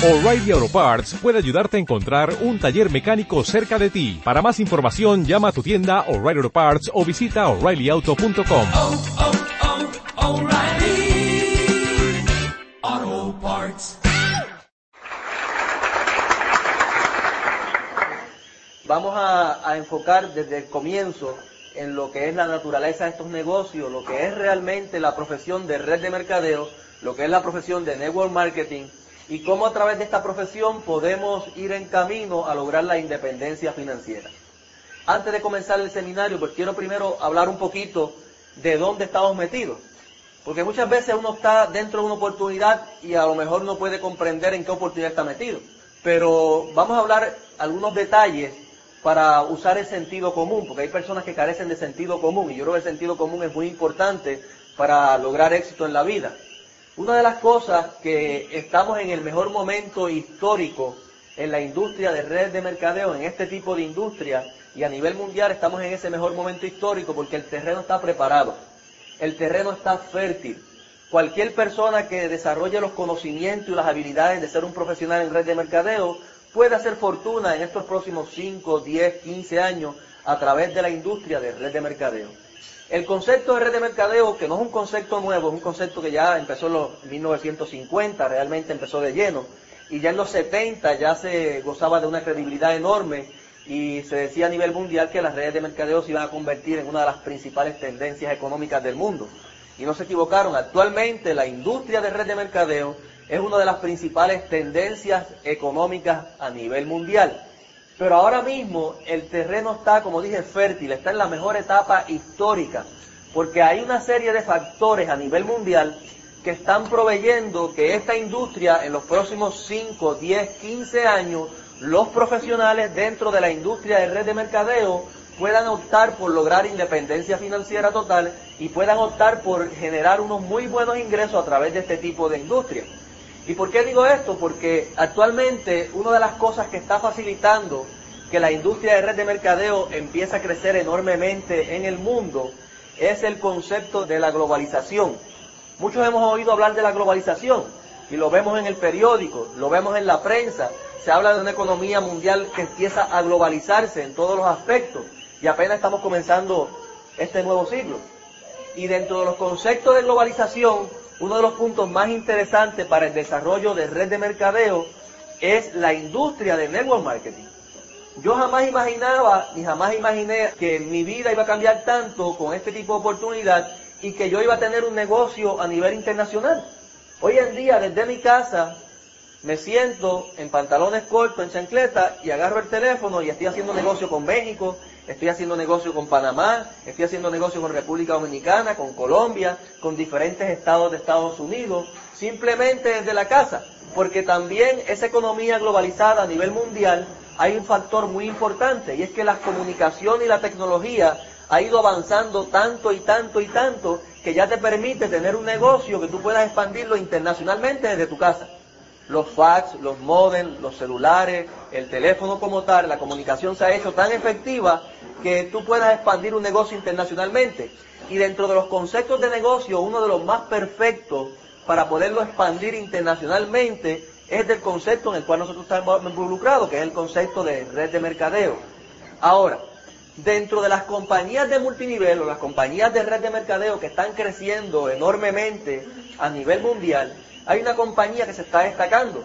O'Reilly Auto Parts puede ayudarte a encontrar un taller mecánico cerca de ti. Para más información, llama a tu tienda O'Reilly Auto Parts o visita oreillyauto.com. oh, oh, Parts. Vamos a, a enfocar desde el comienzo en lo que es la naturaleza de estos negocios, lo que es realmente la profesión de red de mercadeo, lo que es la profesión de network marketing y cómo a través de esta profesión podemos ir en camino a lograr la independencia financiera. Antes de comenzar el seminario, pues quiero primero hablar un poquito de dónde estamos metidos. Porque muchas veces uno está dentro de una oportunidad y a lo mejor no puede comprender en qué oportunidad está metido. Pero vamos a hablar algunos detalles para usar el sentido común, porque hay personas que carecen de sentido común y yo creo que el sentido común es muy importante para lograr éxito en la vida. Una de las cosas que estamos en el mejor momento histórico en la industria de red de mercadeo, en este tipo de industria, y a nivel mundial estamos en ese mejor momento histórico porque el terreno está preparado, el terreno está fértil. Cualquier persona que desarrolle los conocimientos y las habilidades de ser un profesional en red de mercadeo puede hacer fortuna en estos próximos 5, 10, 15 años a través de la industria de red de mercadeo. El concepto de red de mercadeo, que no es un concepto nuevo, es un concepto que ya empezó en los 1950, realmente empezó de lleno, y ya en los 70 ya se gozaba de una credibilidad enorme y se decía a nivel mundial que las redes de mercadeo se iban a convertir en una de las principales tendencias económicas del mundo. Y no se equivocaron, actualmente la industria de red de mercadeo es una de las principales tendencias económicas a nivel mundial. Pero ahora mismo el terreno está, como dije, fértil, está en la mejor etapa histórica, porque hay una serie de factores a nivel mundial que están proveyendo que esta industria en los próximos 5, 10, 15 años, los profesionales dentro de la industria de red de mercadeo puedan optar por lograr independencia financiera total y puedan optar por generar unos muy buenos ingresos a través de este tipo de industria. ¿Y por qué digo esto? Porque actualmente una de las cosas que está facilitando que la industria de red de mercadeo empiece a crecer enormemente en el mundo es el concepto de la globalización. Muchos hemos oído hablar de la globalización y lo vemos en el periódico, lo vemos en la prensa. Se habla de una economía mundial que empieza a globalizarse en todos los aspectos y apenas estamos comenzando este nuevo siglo. Y dentro de los conceptos de globalización, uno de los puntos más interesantes para el desarrollo de red de mercadeo es la industria de network marketing. Yo jamás imaginaba, ni jamás imaginé que mi vida iba a cambiar tanto con este tipo de oportunidad y que yo iba a tener un negocio a nivel internacional. Hoy en día, desde mi casa, me siento en pantalones cortos, en chancleta, y agarro el teléfono y estoy haciendo negocio con México, estoy haciendo negocio con Panamá, estoy haciendo negocio con República Dominicana, con Colombia, con diferentes estados de Estados Unidos, simplemente desde la casa, porque también esa economía globalizada a nivel mundial hay un factor muy importante y es que la comunicación y la tecnología ha ido avanzando tanto y tanto y tanto que ya te permite tener un negocio que tú puedas expandirlo internacionalmente desde tu casa. Los fax, los modems, los celulares, el teléfono como tal, la comunicación se ha hecho tan efectiva que tú puedas expandir un negocio internacionalmente. Y dentro de los conceptos de negocio, uno de los más perfectos para poderlo expandir internacionalmente es del concepto en el cual nosotros estamos involucrados, que es el concepto de red de mercadeo. Ahora, dentro de las compañías de multinivel o las compañías de red de mercadeo que están creciendo enormemente a nivel mundial, hay una compañía que se está destacando.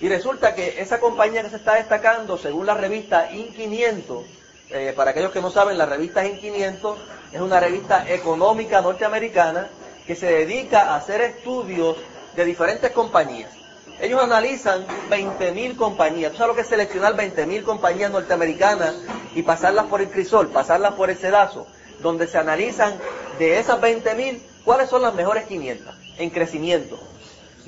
Y resulta que esa compañía que se está destacando, según la revista IN500, eh, para aquellos que no saben, la revista IN500 es una revista económica norteamericana que se dedica a hacer estudios de diferentes compañías. Ellos analizan 20.000 compañías. ¿Tú sabes lo que es seleccionar 20.000 compañías norteamericanas y pasarlas por el crisol, pasarlas por el sedazo? Donde se analizan de esas 20.000 cuáles son las mejores 500 en crecimiento.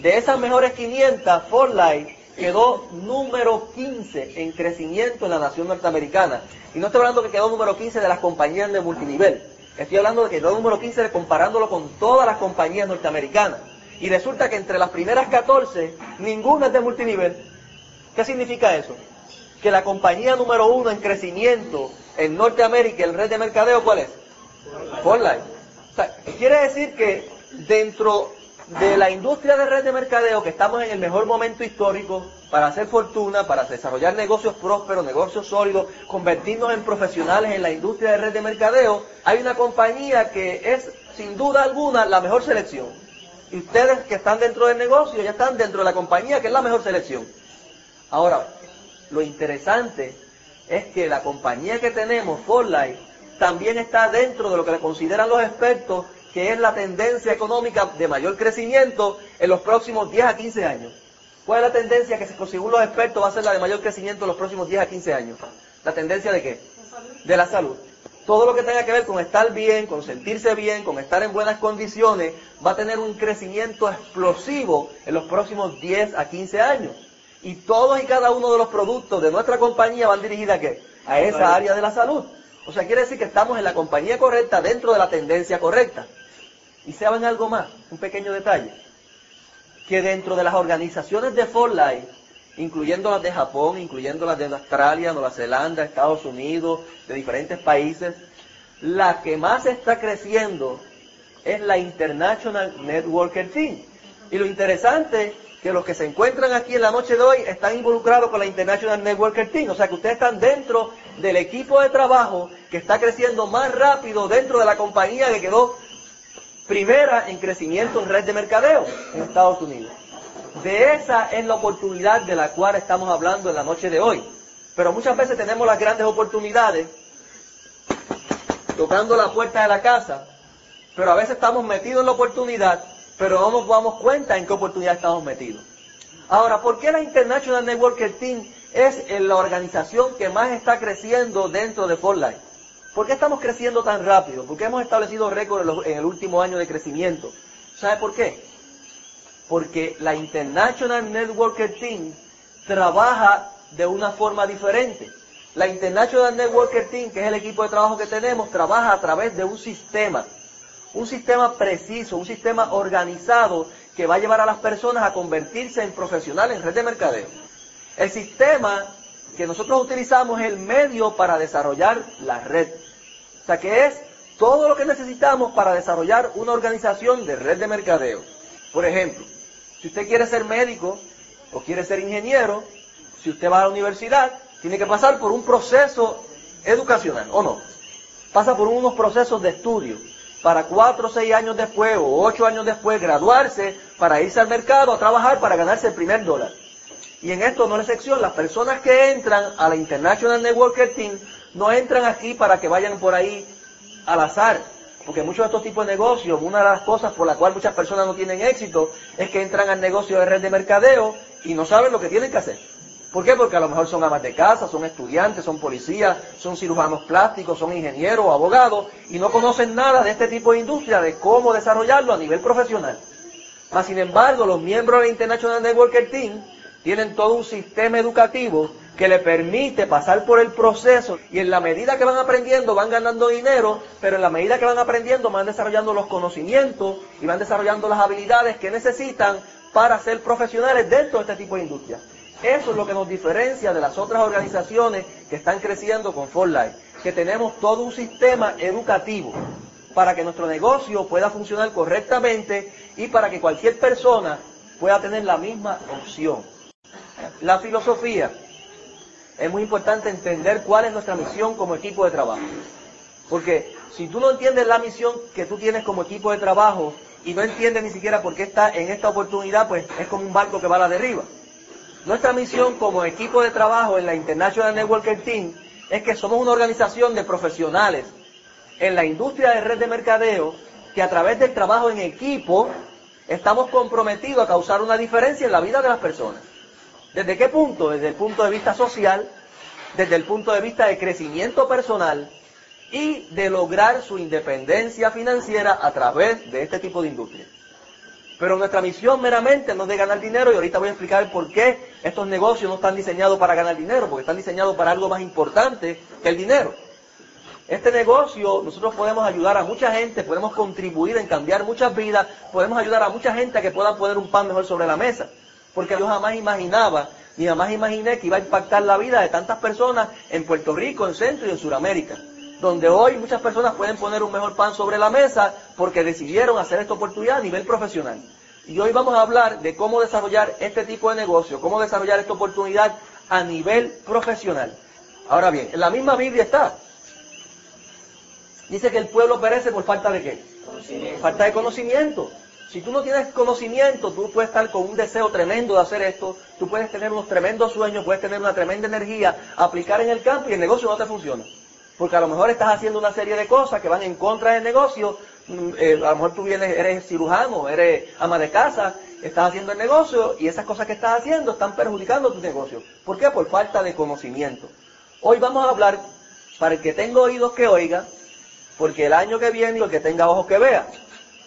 De esas mejores 500, Fortlight quedó número 15 en crecimiento en la nación norteamericana. Y no estoy hablando que quedó número 15 de las compañías de multinivel. Estoy hablando de que quedó número 15 comparándolo con todas las compañías norteamericanas. Y resulta que entre las primeras 14, ninguna es de multinivel. ¿Qué significa eso? Que la compañía número uno en crecimiento en Norteamérica, el red de mercadeo, ¿cuál es? Fortlight. O sea, quiere decir que dentro de la industria de red de mercadeo, que estamos en el mejor momento histórico para hacer fortuna, para desarrollar negocios prósperos, negocios sólidos, convertirnos en profesionales en la industria de red de mercadeo, hay una compañía que es sin duda alguna la mejor selección. Y ustedes que están dentro del negocio ya están dentro de la compañía que es la mejor selección. Ahora, lo interesante es que la compañía que tenemos, Forlight, también está dentro de lo que le consideran los expertos que es la tendencia económica de mayor crecimiento en los próximos 10 a 15 años. ¿Cuál es la tendencia que según los expertos va a ser la de mayor crecimiento en los próximos 10 a 15 años? ¿La tendencia de qué? De la salud. Todo lo que tenga que ver con estar bien, con sentirse bien, con estar en buenas condiciones, va a tener un crecimiento explosivo en los próximos 10 a 15 años. Y todos y cada uno de los productos de nuestra compañía van dirigidos a qué? A esa área de la salud. O sea, quiere decir que estamos en la compañía correcta dentro de la tendencia correcta. Y saben algo más, un pequeño detalle, que dentro de las organizaciones de Life, incluyendo las de Japón, incluyendo las de Australia, Nueva Zelanda, Estados Unidos, de diferentes países, la que más está creciendo es la International Networker Team. Y lo interesante que los que se encuentran aquí en la noche de hoy están involucrados con la International Networker Team. O sea que ustedes están dentro del equipo de trabajo que está creciendo más rápido dentro de la compañía que quedó primera en crecimiento en red de mercadeo en Estados Unidos. De esa es la oportunidad de la cual estamos hablando en la noche de hoy. Pero muchas veces tenemos las grandes oportunidades tocando la puerta de la casa, pero a veces estamos metidos en la oportunidad, pero no nos damos cuenta en qué oportunidad estamos metidos. Ahora, ¿por qué la International Networker Team es la organización que más está creciendo dentro de Fortnite? ¿Por qué estamos creciendo tan rápido? ¿Por qué hemos establecido récords en el último año de crecimiento? ¿Sabe por qué? Porque la International Networker Team trabaja de una forma diferente. La International Networker Team, que es el equipo de trabajo que tenemos, trabaja a través de un sistema. Un sistema preciso, un sistema organizado que va a llevar a las personas a convertirse en profesionales en red de mercadeo. El sistema que nosotros utilizamos es el medio para desarrollar la red. O sea que es todo lo que necesitamos para desarrollar una organización de red de mercadeo. Por ejemplo, si usted quiere ser médico o quiere ser ingeniero, si usted va a la universidad, tiene que pasar por un proceso educacional, ¿o no? Pasa por unos procesos de estudio para cuatro o seis años después o ocho años después graduarse para irse al mercado a trabajar para ganarse el primer dólar. Y en esto no es excepción, las personas que entran a la International Networker Team no entran aquí para que vayan por ahí al azar. Porque muchos de estos tipos de negocios, una de las cosas por la cual muchas personas no tienen éxito, es que entran al negocio de red de mercadeo y no saben lo que tienen que hacer. ¿Por qué? Porque a lo mejor son amas de casa, son estudiantes, son policías, son cirujanos plásticos, son ingenieros abogados y no conocen nada de este tipo de industria, de cómo desarrollarlo a nivel profesional. Mas, sin embargo, los miembros de la International Networker Team tienen todo un sistema educativo que le permite pasar por el proceso y en la medida que van aprendiendo van ganando dinero, pero en la medida que van aprendiendo van desarrollando los conocimientos y van desarrollando las habilidades que necesitan para ser profesionales dentro de este tipo de industria. Eso es lo que nos diferencia de las otras organizaciones que están creciendo con Fortlife, que tenemos todo un sistema educativo para que nuestro negocio pueda funcionar correctamente y para que cualquier persona pueda tener la misma opción. La filosofía. Es muy importante entender cuál es nuestra misión como equipo de trabajo. Porque si tú no entiendes la misión que tú tienes como equipo de trabajo y no entiendes ni siquiera por qué está en esta oportunidad, pues es como un barco que va a la derriba. Nuestra misión como equipo de trabajo en la International Networking Team es que somos una organización de profesionales en la industria de red de mercadeo que a través del trabajo en equipo estamos comprometidos a causar una diferencia en la vida de las personas. ¿Desde qué punto? Desde el punto de vista social, desde el punto de vista de crecimiento personal y de lograr su independencia financiera a través de este tipo de industria. Pero nuestra misión meramente no es de ganar dinero y ahorita voy a explicar por qué estos negocios no están diseñados para ganar dinero, porque están diseñados para algo más importante que el dinero. Este negocio nosotros podemos ayudar a mucha gente, podemos contribuir en cambiar muchas vidas, podemos ayudar a mucha gente a que puedan poner un pan mejor sobre la mesa porque yo jamás imaginaba, ni jamás imaginé que iba a impactar la vida de tantas personas en Puerto Rico, en Centro y en Sudamérica, donde hoy muchas personas pueden poner un mejor pan sobre la mesa porque decidieron hacer esta oportunidad a nivel profesional. Y hoy vamos a hablar de cómo desarrollar este tipo de negocio, cómo desarrollar esta oportunidad a nivel profesional. Ahora bien, en la misma Biblia está. Dice que el pueblo perece por falta de qué? Falta de conocimiento. Si tú no tienes conocimiento, tú puedes estar con un deseo tremendo de hacer esto, tú puedes tener unos tremendos sueños, puedes tener una tremenda energía, aplicar en el campo y el negocio no te funciona. Porque a lo mejor estás haciendo una serie de cosas que van en contra del negocio, mm, eh, a lo mejor tú vienes, eres cirujano, eres ama de casa, estás haciendo el negocio y esas cosas que estás haciendo están perjudicando tu negocio. ¿Por qué? Por falta de conocimiento. Hoy vamos a hablar, para el que tenga oídos que oiga, porque el año que viene y el que tenga ojos que vea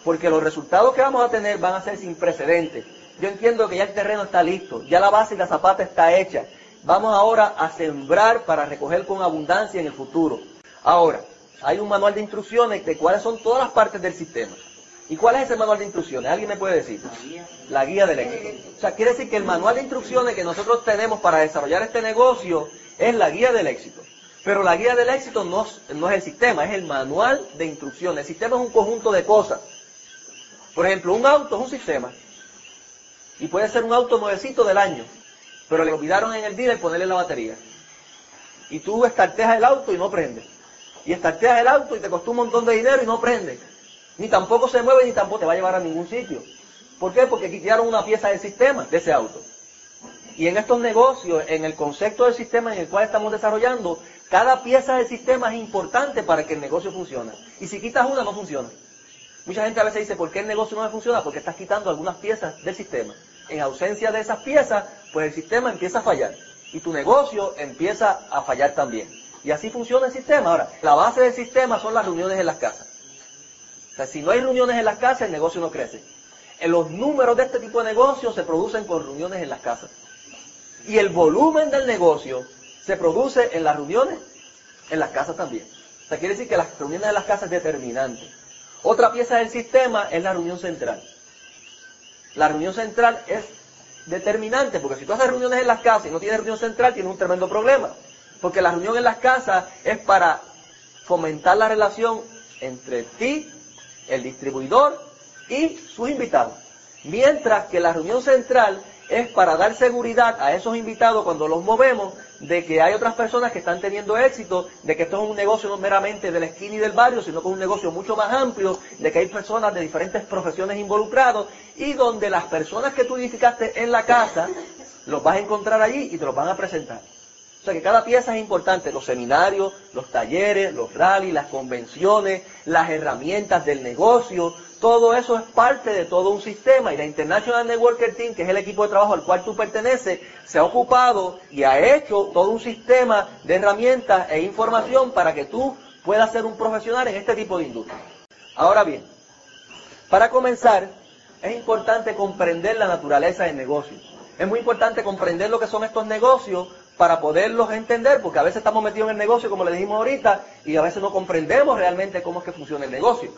porque los resultados que vamos a tener van a ser sin precedentes. Yo entiendo que ya el terreno está listo, ya la base y la zapata está hecha. Vamos ahora a sembrar para recoger con abundancia en el futuro. Ahora, hay un manual de instrucciones de cuáles son todas las partes del sistema. ¿Y cuál es ese manual de instrucciones? ¿Alguien me puede decir? La guía. Del éxito. O sea, quiere decir que el manual de instrucciones que nosotros tenemos para desarrollar este negocio es la guía del éxito. Pero la guía del éxito no, no es el sistema, es el manual de instrucciones. El sistema es un conjunto de cosas. Por ejemplo, un auto es un sistema. Y puede ser un auto nuevecito del año. Pero le olvidaron en el dealer ponerle la batería. Y tú estarteas el auto y no prende. Y estarteas el auto y te costó un montón de dinero y no prende. Ni tampoco se mueve ni tampoco te va a llevar a ningún sitio. ¿Por qué? Porque quitaron una pieza del sistema de ese auto. Y en estos negocios, en el concepto del sistema en el cual estamos desarrollando, cada pieza del sistema es importante para que el negocio funcione. Y si quitas una, no funciona. Mucha gente a veces dice, ¿por qué el negocio no me funciona? Porque estás quitando algunas piezas del sistema. En ausencia de esas piezas, pues el sistema empieza a fallar. Y tu negocio empieza a fallar también. Y así funciona el sistema. Ahora, la base del sistema son las reuniones en las casas. O sea, si no hay reuniones en las casas, el negocio no crece. En los números de este tipo de negocios se producen con reuniones en las casas. Y el volumen del negocio se produce en las reuniones en las casas también. O sea, quiere decir que las reuniones en las casas es determinante. Otra pieza del sistema es la reunión central. La reunión central es determinante, porque si tú haces reuniones en las casas y no tienes reunión central, tienes un tremendo problema. Porque la reunión en las casas es para fomentar la relación entre ti, el distribuidor y sus invitados. Mientras que la reunión central es para dar seguridad a esos invitados cuando los movemos de que hay otras personas que están teniendo éxito, de que esto es un negocio no meramente de la esquina y del barrio, sino que es un negocio mucho más amplio, de que hay personas de diferentes profesiones involucrados y donde las personas que tú edificaste en la casa los vas a encontrar allí y te los van a presentar. O sea que cada pieza es importante, los seminarios, los talleres, los rallies, las convenciones, las herramientas del negocio, todo eso es parte de todo un sistema y la International Networker Team, que es el equipo de trabajo al cual tú perteneces, se ha ocupado y ha hecho todo un sistema de herramientas e información para que tú puedas ser un profesional en este tipo de industria. Ahora bien, para comenzar, es importante comprender la naturaleza del negocio. Es muy importante comprender lo que son estos negocios para poderlos entender, porque a veces estamos metidos en el negocio, como le dijimos ahorita, y a veces no comprendemos realmente cómo es que funciona el negocio.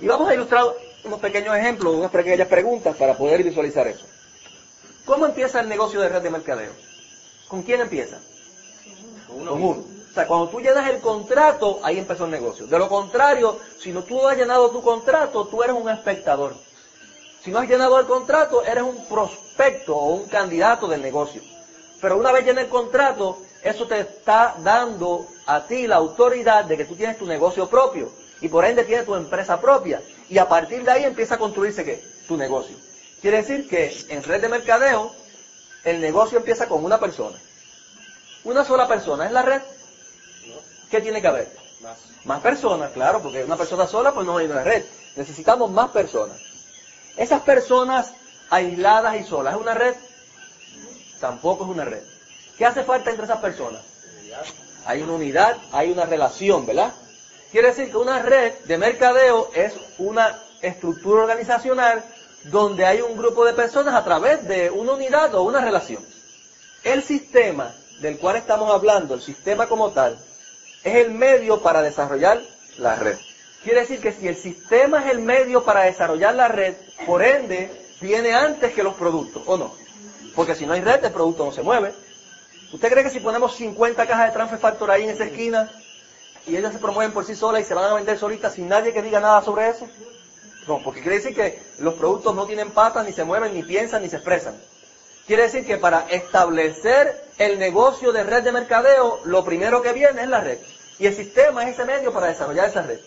Y vamos a ilustrar unos pequeños ejemplos, unas pequeñas preguntas para poder visualizar eso. ¿Cómo empieza el negocio de red de mercadeo? ¿Con quién empieza? Con uno. O sea, cuando tú llenas el contrato, ahí empezó el negocio. De lo contrario, si no tú has llenado tu contrato, tú eres un espectador. Si no has llenado el contrato, eres un prospecto o un candidato del negocio. Pero una vez llenas el contrato, eso te está dando a ti la autoridad de que tú tienes tu negocio propio y por ende tienes tu empresa propia. Y a partir de ahí empieza a construirse ¿qué? tu negocio. Quiere decir que en red de mercadeo el negocio empieza con una persona. Una sola persona es la red. ¿Qué tiene que haber? Más. Más personas, claro, porque una persona sola pues no hay una red. Necesitamos más personas. Esas personas aisladas y solas, ¿es una red? Tampoco es una red. ¿Qué hace falta entre esas personas? Hay una unidad, hay una relación, ¿verdad? Quiere decir que una red de mercadeo es una estructura organizacional donde hay un grupo de personas a través de una unidad o una relación. El sistema del cual estamos hablando, el sistema como tal, es el medio para desarrollar la red. Quiere decir que si el sistema es el medio para desarrollar la red, por ende, viene antes que los productos, ¿o no? Porque si no hay red, el producto no se mueve. ¿Usted cree que si ponemos 50 cajas de transfer factor ahí en esa esquina, y ellas se promueven por sí solas y se van a vender solitas sin nadie que diga nada sobre eso? No, porque quiere decir que los productos no tienen patas, ni se mueven, ni piensan, ni se expresan. Quiere decir que para establecer el negocio de red de mercadeo, lo primero que viene es la red. Y el sistema es ese medio para desarrollar esa red,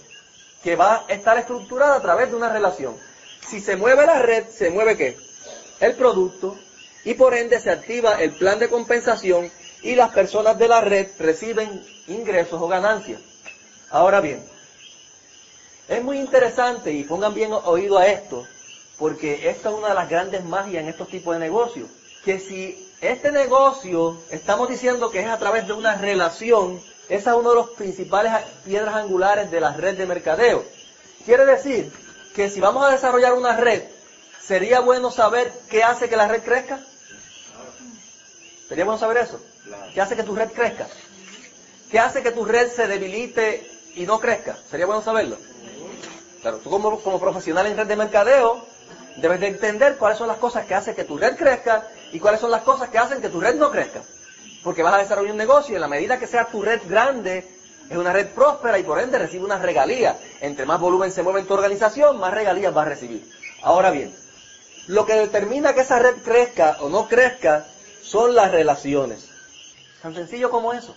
que va a estar estructurada a través de una relación. Si se mueve la red, se mueve qué? El producto, y por ende se activa el plan de compensación y las personas de la red reciben ingresos o ganancias. Ahora bien, es muy interesante y pongan bien oído a esto, porque esta es una de las grandes magias en estos tipos de negocios, que si este negocio estamos diciendo que es a través de una relación, esa es una de las principales piedras angulares de la red de mercadeo. Quiere decir que si vamos a desarrollar una red, ¿sería bueno saber qué hace que la red crezca? ¿Sería bueno saber eso? ¿Qué hace que tu red crezca? ¿Qué hace que tu red se debilite y no crezca? ¿Sería bueno saberlo? Claro, tú como, profesional en red de mercadeo, debes de entender cuáles son las cosas que hacen que tu red crezca y cuáles son las cosas que hacen que tu red no crezca. Porque vas a desarrollar un negocio y en la medida que sea tu red grande, es una red próspera y por ende recibe una regalía. Entre más volumen se mueve en tu organización, más regalías vas a recibir. Ahora bien, lo que determina que esa red crezca o no crezca son las relaciones. Tan sencillo como eso.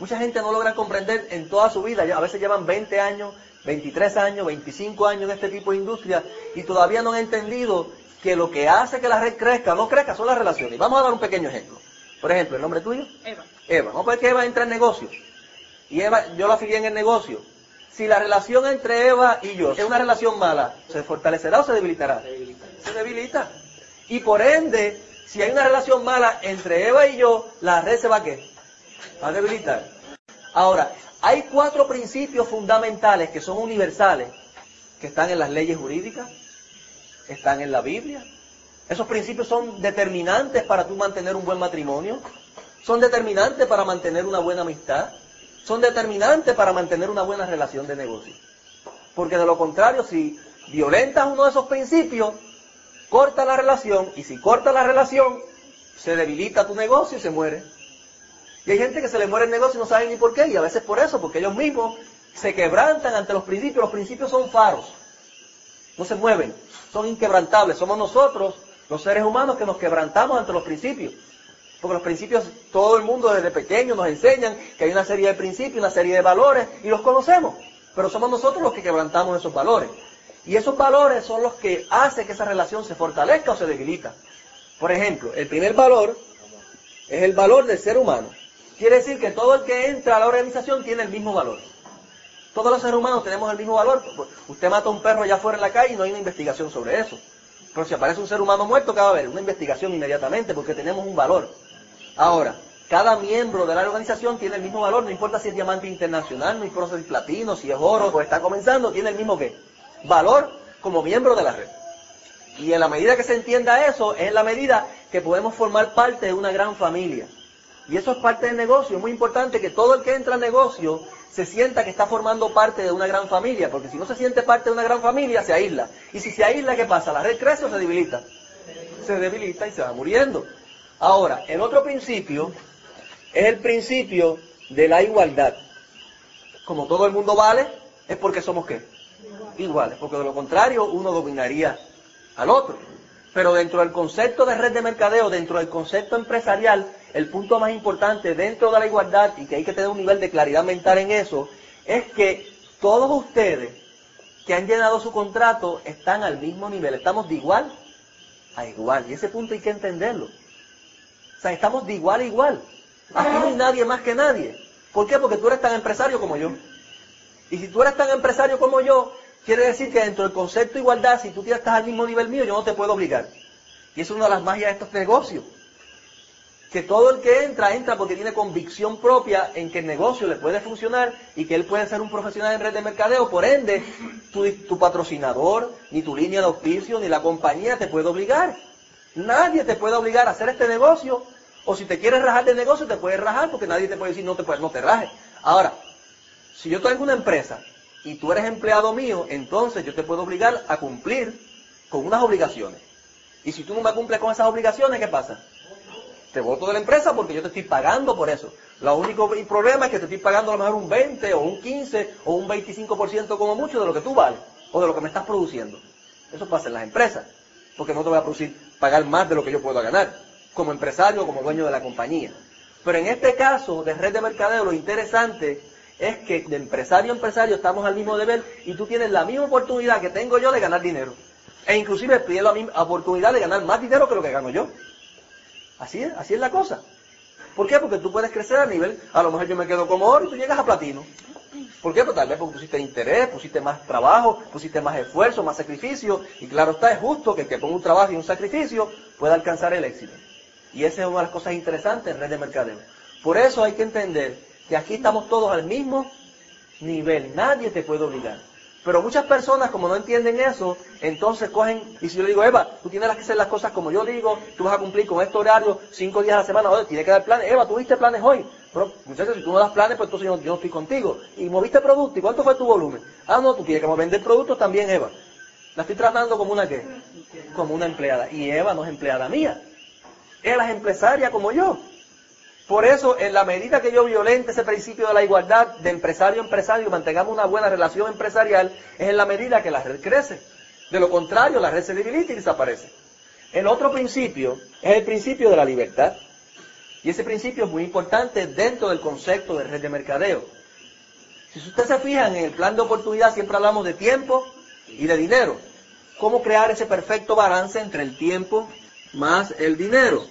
Mucha gente no logra comprender en toda su vida, a veces llevan 20 años, 23 años, 25 años en este tipo de industria y todavía no han entendido que lo que hace que la red crezca o no crezca son las relaciones. Vamos a dar un pequeño ejemplo. Por ejemplo, ¿el nombre tuyo? Eva. Eva. Vamos a ver que Eva entra en negocio. Y Eva, yo la afilié en el negocio. Si la relación entre Eva y yo es una relación mala, ¿se fortalecerá o se debilitará? Se debilita. Y por ende, si hay una relación mala entre Eva y yo, la red se va a qué? A debilitar. Ahora, hay cuatro principios fundamentales que son universales, que están en las leyes jurídicas, están en la Biblia. Esos principios son determinantes para tú mantener un buen matrimonio, son determinantes para mantener una buena amistad, son determinantes para mantener una buena relación de negocio. Porque de lo contrario, si violentas uno de esos principios, corta la relación, y si corta la relación, se debilita tu negocio y se muere. Y hay gente que se le muere el negocio y no saben ni por qué, y a veces por eso, porque ellos mismos se quebrantan ante los principios. Los principios son faros, no se mueven, son inquebrantables. Somos nosotros, los seres humanos, que nos quebrantamos ante los principios. Porque los principios, todo el mundo desde pequeño nos enseñan que hay una serie de principios, una serie de valores, y los conocemos. Pero somos nosotros los que quebrantamos esos valores. Y esos valores son los que hacen que esa relación se fortalezca o se debilita. Por ejemplo, el primer valor es el valor del ser humano. Quiere decir que todo el que entra a la organización tiene el mismo valor. Todos los seres humanos tenemos el mismo valor. Usted mata a un perro allá afuera en la calle y no hay una investigación sobre eso. Pero si aparece un ser humano muerto, ¿qué va a haber? Una investigación inmediatamente porque tenemos un valor. Ahora, cada miembro de la organización tiene el mismo valor, no importa si es diamante internacional, no importa si es platino, si es oro o está comenzando, tiene el mismo qué? Valor como miembro de la red. Y en la medida que se entienda eso, es en la medida que podemos formar parte de una gran familia. Y eso es parte del negocio. Es muy importante que todo el que entra al negocio se sienta que está formando parte de una gran familia, porque si no se siente parte de una gran familia, se aísla. Y si se aísla, ¿qué pasa? ¿La red crece o se debilita? Se debilita y se va muriendo. Ahora, el otro principio es el principio de la igualdad. Como todo el mundo vale, es porque somos qué? Iguales, porque de lo contrario uno dominaría al otro. Pero dentro del concepto de red de mercadeo, dentro del concepto empresarial, el punto más importante dentro de la igualdad y que hay que tener un nivel de claridad mental en eso, es que todos ustedes que han llenado su contrato están al mismo nivel, estamos de igual a igual. Y ese punto hay que entenderlo. O sea, estamos de igual a igual. Aquí no hay nadie más que nadie. ¿Por qué? Porque tú eres tan empresario como yo. Y si tú eres tan empresario como yo, quiere decir que dentro del concepto de igualdad, si tú estás al mismo nivel mío, yo no te puedo obligar. Y es una de las magias de estos negocios. Que todo el que entra, entra porque tiene convicción propia en que el negocio le puede funcionar y que él puede ser un profesional en red de mercadeo. Por ende, tu, tu patrocinador, ni tu línea de auspicio, ni la compañía te puede obligar. Nadie te puede obligar a hacer este negocio. O si te quieres rajar del negocio, te puedes rajar porque nadie te puede decir no te, puedes, no te rajes. Ahora, si yo tengo una empresa y tú eres empleado mío, entonces yo te puedo obligar a cumplir con unas obligaciones. Y si tú no me cumples con esas obligaciones, ¿qué pasa? Te voto de la empresa porque yo te estoy pagando por eso. Lo único problema es que te estoy pagando a lo mejor un 20 o un 15 o un 25% como mucho de lo que tú vales. o de lo que me estás produciendo. Eso pasa en las empresas, porque no te voy a producir, pagar más de lo que yo puedo ganar, como empresario o como dueño de la compañía. Pero en este caso de red de mercadeo, lo interesante es que de empresario a empresario estamos al mismo nivel y tú tienes la misma oportunidad que tengo yo de ganar dinero. E inclusive tienes la misma oportunidad de ganar más dinero que lo que gano yo. Así es, así es la cosa. ¿Por qué? Porque tú puedes crecer a nivel, a lo mejor yo me quedo como oro y tú llegas a platino. ¿Por qué? Pues tal vez porque pusiste interés, pusiste más trabajo, pusiste más esfuerzo, más sacrificio. Y claro está, es justo que el que ponga un trabajo y un sacrificio pueda alcanzar el éxito. Y esa es una de las cosas interesantes en red de mercadeo. Por eso hay que entender que aquí estamos todos al mismo nivel. Nadie te puede obligar. Pero muchas personas, como no entienden eso, entonces cogen, y si yo le digo, Eva, tú tienes que hacer las cosas como yo digo, tú vas a cumplir con este horario cinco días a la semana, oye, tienes que dar planes. Eva, ¿tú viste planes hoy? Pero, muchachos, si tú no das planes, pues entonces yo, yo no estoy contigo. Y moviste producto, ¿y cuánto fue tu volumen? Ah, no, tú tienes que vender productos también, Eva. La estoy tratando como una qué? Como una empleada. Y Eva no es empleada mía. Ella es empresaria como yo. Por eso, en la medida que yo violente ese principio de la igualdad de empresario a empresario mantengamos una buena relación empresarial, es en la medida que la red crece. De lo contrario, la red se debilita y desaparece. El otro principio es el principio de la libertad. Y ese principio es muy importante dentro del concepto de red de mercadeo. Si ustedes se fijan en el plan de oportunidad, siempre hablamos de tiempo y de dinero. ¿Cómo crear ese perfecto balance entre el tiempo más el dinero?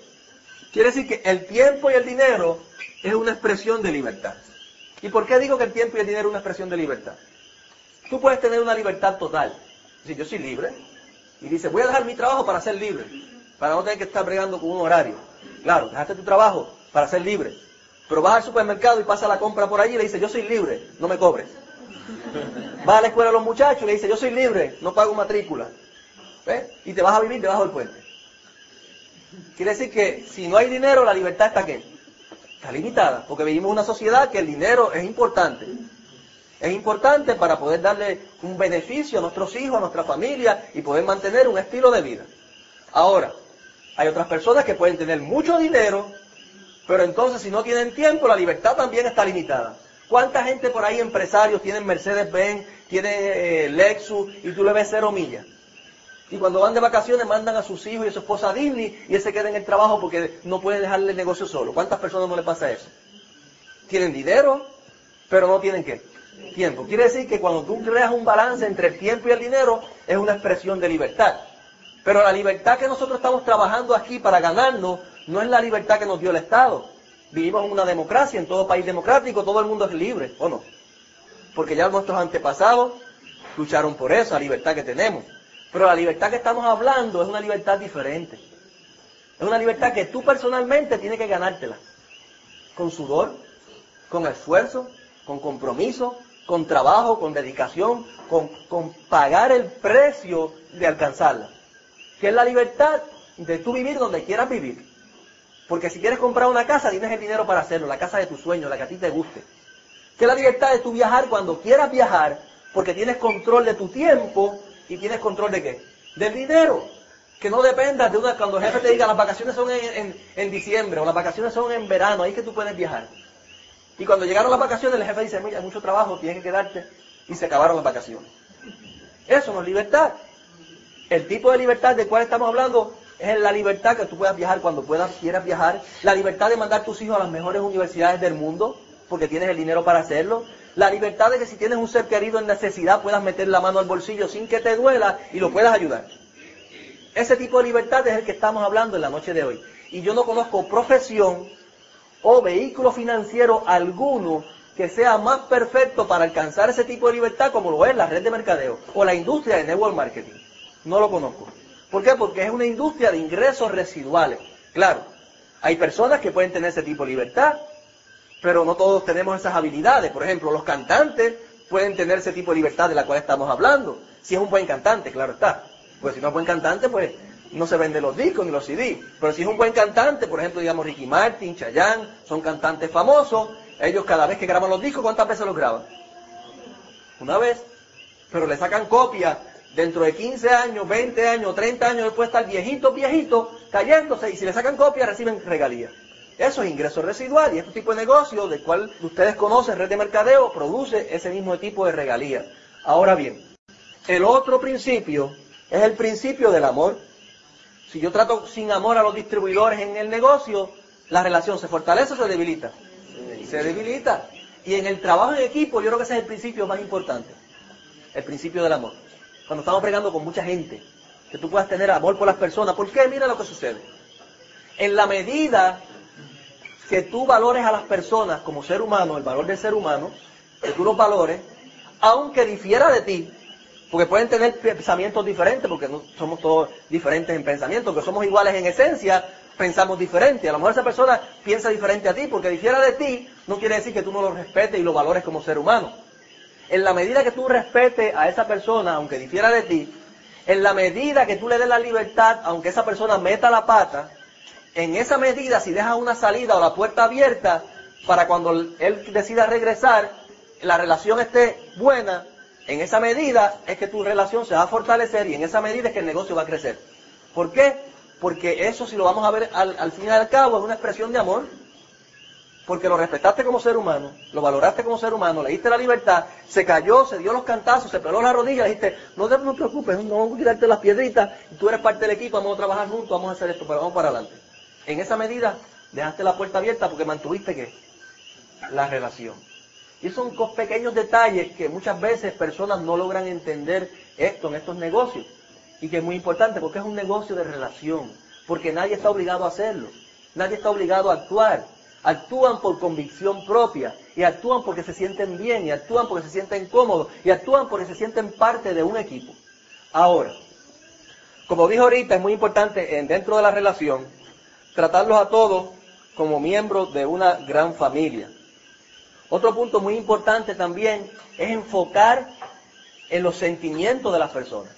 Quiere decir que el tiempo y el dinero es una expresión de libertad. ¿Y por qué digo que el tiempo y el dinero es una expresión de libertad? Tú puedes tener una libertad total. Si yo soy libre, y dices, voy a dejar mi trabajo para ser libre, para no tener que estar bregando con un horario. Claro, dejaste tu trabajo para ser libre. Pero vas al supermercado y pasa la compra por allí y le dices, yo soy libre, no me cobres. Vas a la escuela a los muchachos y le dices, yo soy libre, no pago matrícula. ¿Ves? Y te vas a vivir debajo del puente. Quiere decir que si no hay dinero, la libertad está qué? Está limitada, porque vivimos en una sociedad que el dinero es importante. Es importante para poder darle un beneficio a nuestros hijos, a nuestra familia y poder mantener un estilo de vida. Ahora, hay otras personas que pueden tener mucho dinero, pero entonces si no tienen tiempo, la libertad también está limitada. ¿Cuánta gente por ahí, empresarios, tienen Mercedes-Benz, tienen eh, Lexus y tú le ves cero millas? Y cuando van de vacaciones mandan a sus hijos y a su esposa a Disney y él se queda en el trabajo porque no puede dejarle el negocio solo. ¿Cuántas personas no le pasa eso? Tienen dinero, pero no tienen qué? Tiempo. Quiere decir que cuando tú creas un balance entre el tiempo y el dinero, es una expresión de libertad. Pero la libertad que nosotros estamos trabajando aquí para ganarnos no es la libertad que nos dio el Estado. Vivimos en una democracia, en todo país democrático, todo el mundo es libre, ¿o no? Porque ya nuestros antepasados lucharon por eso, la libertad que tenemos. Pero la libertad que estamos hablando es una libertad diferente. Es una libertad que tú personalmente tienes que ganártela. Con sudor, con esfuerzo, con compromiso, con trabajo, con dedicación, con, con pagar el precio de alcanzarla. Que es la libertad de tú vivir donde quieras vivir. Porque si quieres comprar una casa, tienes el dinero para hacerlo, la casa de tus sueños, la que a ti te guste. Que es la libertad de tú viajar cuando quieras viajar, porque tienes control de tu tiempo y tienes control de qué? Del dinero. Que no dependas de una, cuando el jefe te diga las vacaciones son en, en, diciembre o las vacaciones son en verano, ahí es que tú puedes viajar. Y cuando llegaron las vacaciones el jefe dice, mira, hay mucho trabajo, tienes que quedarte y se acabaron las vacaciones. Eso no es libertad. El tipo de libertad del cual estamos hablando es la libertad que tú puedas viajar cuando puedas, quieras viajar, la libertad de mandar tus hijos a las mejores universidades del mundo, porque tienes el dinero para hacerlo, la libertad de que si tienes un ser querido en necesidad puedas meter la mano al bolsillo sin que te duela y lo puedas ayudar. Ese tipo de libertad es el que estamos hablando en la noche de hoy. Y yo no conozco profesión o vehículo financiero alguno que sea más perfecto para alcanzar ese tipo de libertad como lo es la red de mercadeo o la industria de network marketing. No lo conozco. ¿Por qué? Porque es una industria de ingresos residuales. Claro, hay personas que pueden tener ese tipo de libertad, pero no todos tenemos esas habilidades. Por ejemplo, los cantantes pueden tener ese tipo de libertad de la cual estamos hablando. Si es un buen cantante, claro está. Pues si no es buen cantante, pues no se venden los discos ni los CD. Pero si es un buen cantante, por ejemplo, digamos Ricky Martin, Chayanne, son cantantes famosos, ellos cada vez que graban los discos, ¿cuántas veces los graban? Una vez. Pero le sacan copias dentro de 15 años, 20 años, 30 años después estar viejitos, viejitos, cayéndose, y si le sacan copias reciben regalías. Eso es ingreso residual y este tipo de negocio, del cual ustedes conocen, red de mercadeo, produce ese mismo tipo de regalías. Ahora bien, El otro principio es el principio del amor. Si yo trato sin amor a los distribuidores en el negocio, la relación se fortalece o se debilita. Se debilita. Y en el trabajo en equipo, yo creo que ese es el principio más importante. El principio del amor. Cuando estamos pregando con mucha gente, que tú puedas tener amor por las personas. ¿Por qué? Mira lo que sucede. En la medida que tú valores a las personas como ser humano, el valor del ser humano, que tú los valores, aunque difiera de ti, porque pueden tener pensamientos diferentes, porque no somos todos diferentes en pensamiento, que somos iguales en esencia, pensamos diferente. A lo mejor esa persona piensa diferente a ti, porque difiera de ti, no quiere decir que tú no lo respetes y lo valores como ser humano. En la medida que tú respetes a esa persona, aunque difiera de ti, en la medida que tú le des la libertad, aunque esa persona meta la pata, en esa medida, si dejas una salida o la puerta abierta, para cuando él decida regresar, la relación esté buena, en esa medida es que tu relación se va a fortalecer y en esa medida es que el negocio va a crecer. ¿Por qué? Porque eso, si lo vamos a ver al, al fin y al cabo, es una expresión de amor porque lo respetaste como ser humano, lo valoraste como ser humano, le diste la libertad, se cayó, se dio los cantazos, se peló la rodilla, le dijiste, no te preocupes, no vamos a quitarte las piedritas, tú eres parte del equipo, vamos a trabajar juntos, vamos a hacer esto, pero vamos para adelante. En esa medida, dejaste la puerta abierta porque mantuviste que la relación. Y son pequeños detalles que muchas veces personas no logran entender esto en estos negocios. Y que es muy importante porque es un negocio de relación. Porque nadie está obligado a hacerlo. Nadie está obligado a actuar actúan por convicción propia y actúan porque se sienten bien y actúan porque se sienten cómodos y actúan porque se sienten parte de un equipo. Ahora, como dijo ahorita, es muy importante dentro de la relación tratarlos a todos como miembros de una gran familia. Otro punto muy importante también es enfocar en los sentimientos de las personas.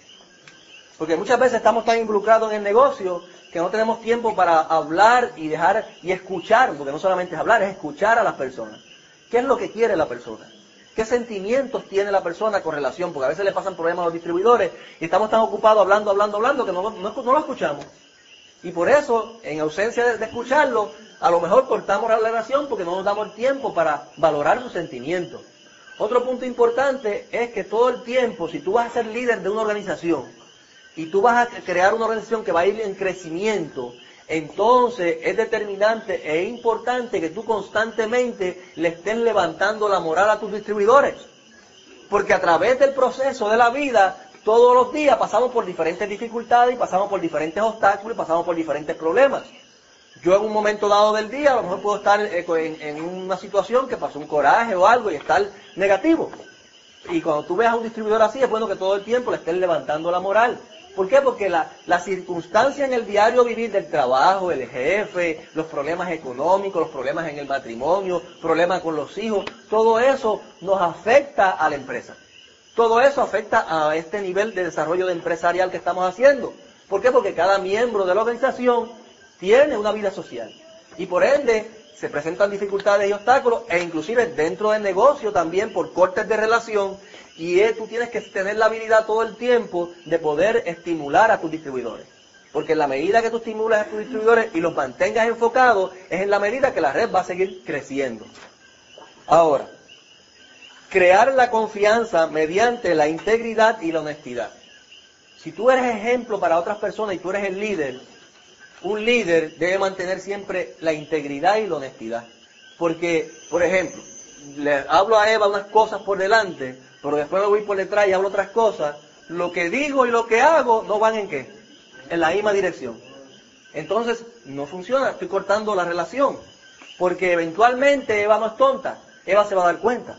Porque muchas veces estamos tan involucrados en el negocio que no tenemos tiempo para hablar y dejar y escuchar, porque no solamente es hablar, es escuchar a las personas. ¿Qué es lo que quiere la persona? ¿Qué sentimientos tiene la persona con relación? Porque a veces le pasan problemas a los distribuidores y estamos tan ocupados hablando, hablando, hablando que no, lo escuchamos. Y por eso, en ausencia de, escucharlo, a lo mejor cortamos la relación porque no nos damos el tiempo para valorar sus sentimientos. Otro punto importante es que todo el tiempo, si tú vas a ser líder de una organización, y tú vas a crear una organización que va a ir en crecimiento, entonces es determinante e importante que tú constantemente le estés levantando la moral a tus distribuidores. Porque a través del proceso de la vida, todos los días pasamos por diferentes dificultades y pasamos por diferentes obstáculos y pasamos por diferentes problemas. Yo en un momento dado del día a lo mejor puedo estar eh, en, en una situación que pasó un coraje o algo y estar negativo. Y cuando tú veas a un distribuidor así, es bueno que todo el tiempo le estés levantando la moral. ¿Por qué? Porque la, la, circunstancia en el diario vivir del trabajo, el jefe, los problemas económicos, los problemas en el matrimonio, problemas con los hijos, todo eso nos afecta a la empresa. Todo eso afecta a este nivel de desarrollo empresarial que estamos haciendo. ¿Por qué? Porque cada miembro de la organización tiene una vida social. Y por ende se presentan dificultades y obstáculos, e inclusive dentro del negocio también por cortes de relación y tú tienes que tener la habilidad todo el tiempo de poder estimular a tus distribuidores. Porque en la medida que tú estimulas a tus distribuidores y los mantengas enfocados, es en la medida que la red va a seguir creciendo. Ahora, crear la confianza mediante la integridad y la honestidad. Si tú eres ejemplo para otras personas y tú eres el líder, un líder debe mantener siempre la integridad y la honestidad. Porque, por ejemplo, le hablo a Eva unas cosas por delante, pero después me voy por detrás y hablo otras cosas, lo que digo y lo que hago no van en qué? En la misma dirección. Entonces, no funciona, estoy cortando la relación. Porque eventualmente Eva no es tonta, Eva se va a dar cuenta.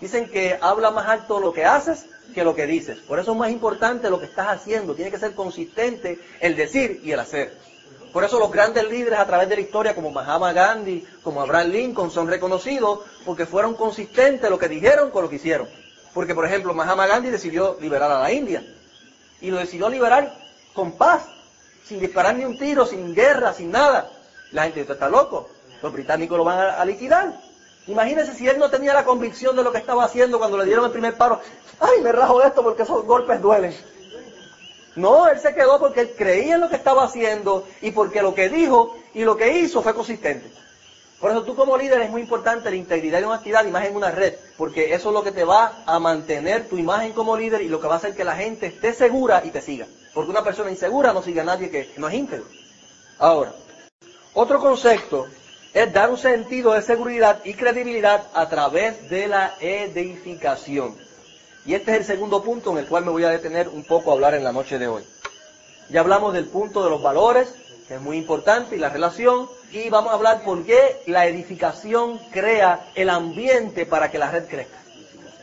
Dicen que habla más alto lo que haces que lo que dices. Por eso es más importante lo que estás haciendo. Tiene que ser consistente el decir y el hacer. Por eso los grandes líderes a través de la historia, como Mahatma Gandhi, como Abraham Lincoln, son reconocidos porque fueron consistentes lo que dijeron con lo que hicieron. Porque, por ejemplo, Mahatma Gandhi decidió liberar a la India. Y lo decidió liberar con paz, sin disparar ni un tiro, sin guerra, sin nada. La gente está loco. Los británicos lo van a, liquidar. Imagínense si él no tenía la convicción de lo que estaba haciendo cuando le dieron el primer paro. Ay, me rajo esto porque esos golpes duelen. No, él se quedó porque él creía en lo que estaba haciendo y porque lo que dijo y lo que hizo fue consistente. Por eso tú como líder es muy importante la integridad de una actividad y más en una red, porque eso es lo que te va a mantener tu imagen como líder y lo que va a hacer que la gente esté segura y te siga. Porque una persona insegura no sigue a nadie que no es íntegro. Ahora, otro concepto es dar un sentido de seguridad y credibilidad a través de la edificación. Y este es el segundo punto en el cual me voy a detener un poco a hablar en la noche de hoy. Ya hablamos del punto de los valores, que es muy importante, y la relación, y vamos a hablar por qué la edificación crea el ambiente para que la red crezca.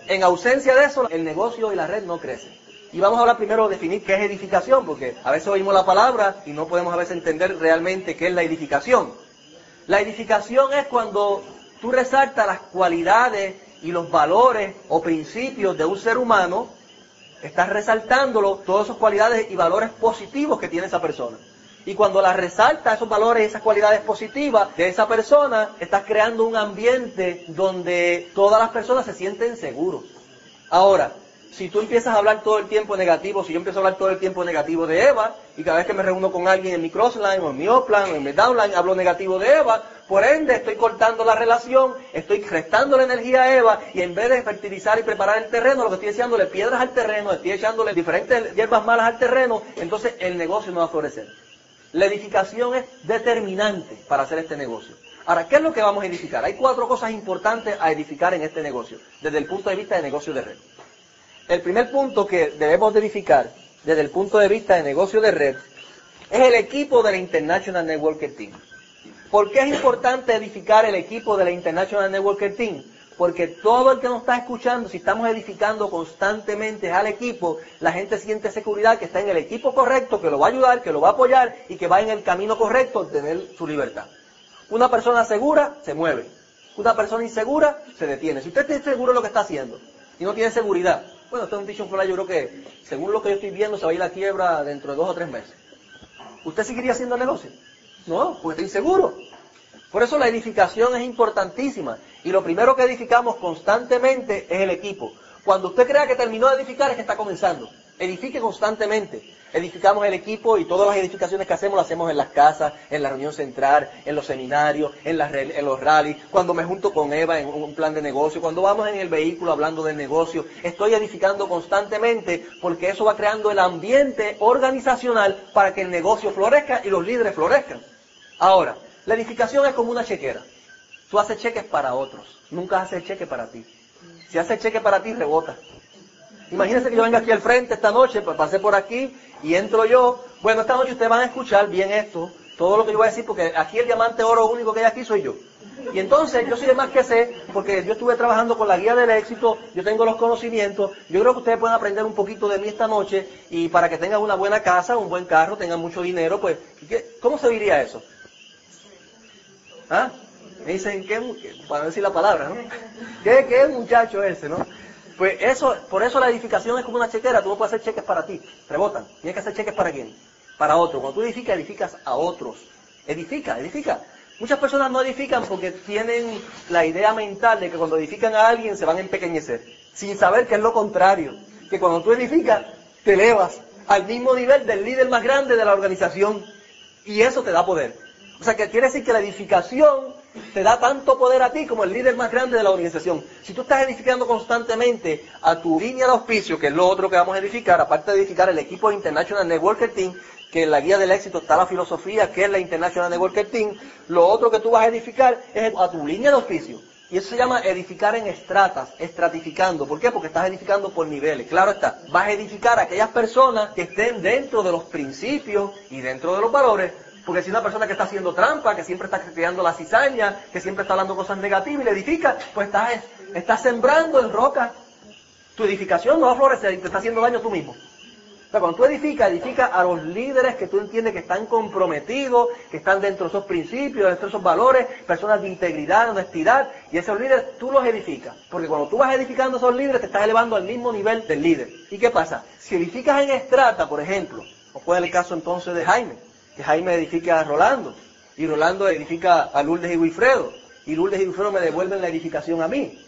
En ausencia de eso, el negocio y la red no crecen. Y vamos a hablar primero de definir qué es edificación, porque a veces oímos la palabra y no podemos a veces entender realmente qué es la edificación. La edificación es cuando tú resaltas las cualidades y los valores o principios de un ser humano, estás resaltándolo, todas esas cualidades y valores positivos que tiene esa persona. Y cuando la resalta esos valores y esas cualidades positivas de esa persona, estás creando un ambiente donde todas las personas se sienten seguros. Ahora, si tú empiezas a hablar todo el tiempo negativo, si yo empiezo a hablar todo el tiempo negativo de Eva, y cada vez que me reúno con alguien en mi crossline o en mi upline o en mi downline hablo negativo de Eva, por ende estoy cortando la relación, estoy restando la energía a Eva, y en vez de fertilizar y preparar el terreno, lo que estoy echándole piedras al terreno, estoy echándole diferentes hierbas malas al terreno, entonces el negocio no va a florecer. La edificación es determinante para hacer este negocio. Ahora, ¿qué es lo que vamos a edificar? Hay cuatro cosas importantes a edificar en este negocio, desde el punto de vista de negocio de red. El primer punto que debemos edificar, desde el punto de vista de negocio de red, es el equipo de la International Networker Team. ¿Por qué es importante edificar el equipo de la International Networker Team? Porque todo el que nos está escuchando, si estamos edificando constantemente al equipo, la gente siente seguridad que está en el equipo correcto, que lo va a ayudar, que lo va a apoyar y que va en el camino correcto a tener su libertad. Una persona segura se mueve. Una persona insegura se detiene. Si usted está seguro de lo que está haciendo y no tiene seguridad, bueno, esto es un dicho por yo creo que, según lo que yo estoy viendo, se va a ir la quiebra dentro de dos o tres meses. ¿Usted seguiría haciendo negocio? No, pues está inseguro. Por eso la edificación es importantísima. Y lo primero que edificamos constantemente es el equipo. Cuando usted crea que terminó de edificar es que está comenzando. Edifique constantemente. Edificamos el equipo y todas las edificaciones que hacemos las hacemos en las casas, en la reunión central, en los seminarios, en, en los rallies, cuando me junto con Eva en un plan de negocio, cuando vamos en el vehículo hablando del negocio. Estoy edificando constantemente porque eso va creando el ambiente organizacional para que el negocio florezca y los líderes florezcan. Ahora, la edificación es como una chequera. Tú haces cheques para otros, nunca haces cheque para ti. Si haces cheque para ti, rebota. Imagínense que yo venga aquí al frente esta noche, pasé por aquí y entro yo. Bueno, esta noche ustedes van a escuchar bien esto, todo lo que yo voy a decir, porque aquí el diamante oro único que hay aquí soy yo. Y entonces yo soy de más que sé, porque yo estuve trabajando con la guía del éxito, yo tengo los conocimientos, yo creo que ustedes pueden aprender un poquito de mí esta noche y para que tengan una buena casa, un buen carro, tengan mucho dinero, pues, ¿cómo se diría eso? ¿Ah? Me dicen, ¿qué? Para decir la palabra, ¿no? ¿Qué, qué muchacho ese, no? Pues eso, por eso la edificación es como una chequera, tú no puedes hacer cheques para ti, rebotan. Tienes que hacer cheques para quién? Para otro. Cuando tú edificas, edificas a otros. Edifica, edifica. Muchas personas no edifican porque tienen la idea mental de que cuando edifican a alguien se van a empequeñecer, sin saber que es lo contrario. Que cuando tú edificas, te elevas al mismo nivel del líder más grande de la organización y eso te da poder. O sea que quiere decir que la edificación te da tanto poder a ti como el líder más grande de la organización. Si tú estás edificando constantemente a tu línea de auspicio, que es lo otro que vamos a edificar, aparte de edificar el equipo International Networker Team, que en la guía del éxito está la filosofía, que es la International Networker Team, lo otro que tú vas a edificar es a tu línea de auspicio. Y eso se llama edificar en estratas, estratificando. ¿Por qué? Porque estás edificando por niveles. Claro está, vas a edificar a aquellas personas que estén dentro de los principios y dentro de los valores porque si una persona que está haciendo trampa, que siempre está creando la cizaña, que siempre está hablando cosas negativas y le edifica, pues estás, está sembrando en roca. Tu edificación no va a florecer y te está haciendo daño tú mismo. O sea, cuando tú edificas, edifica a los líderes que tú entiendes que están comprometidos, que están dentro de esos principios, dentro de esos valores, personas de integridad, de honestidad, y esos líderes tú los edificas. Porque cuando tú vas edificando a esos líderes, te estás elevando al mismo nivel del líder. ¿Y qué pasa? Si edificas en estrata, por ejemplo, o fue el caso entonces de Jaime, que Jaime edifica a Rolando, y Rolando edifica a Lourdes y Wilfredo, y Lourdes y Wilfredo me devuelven la edificación a mí.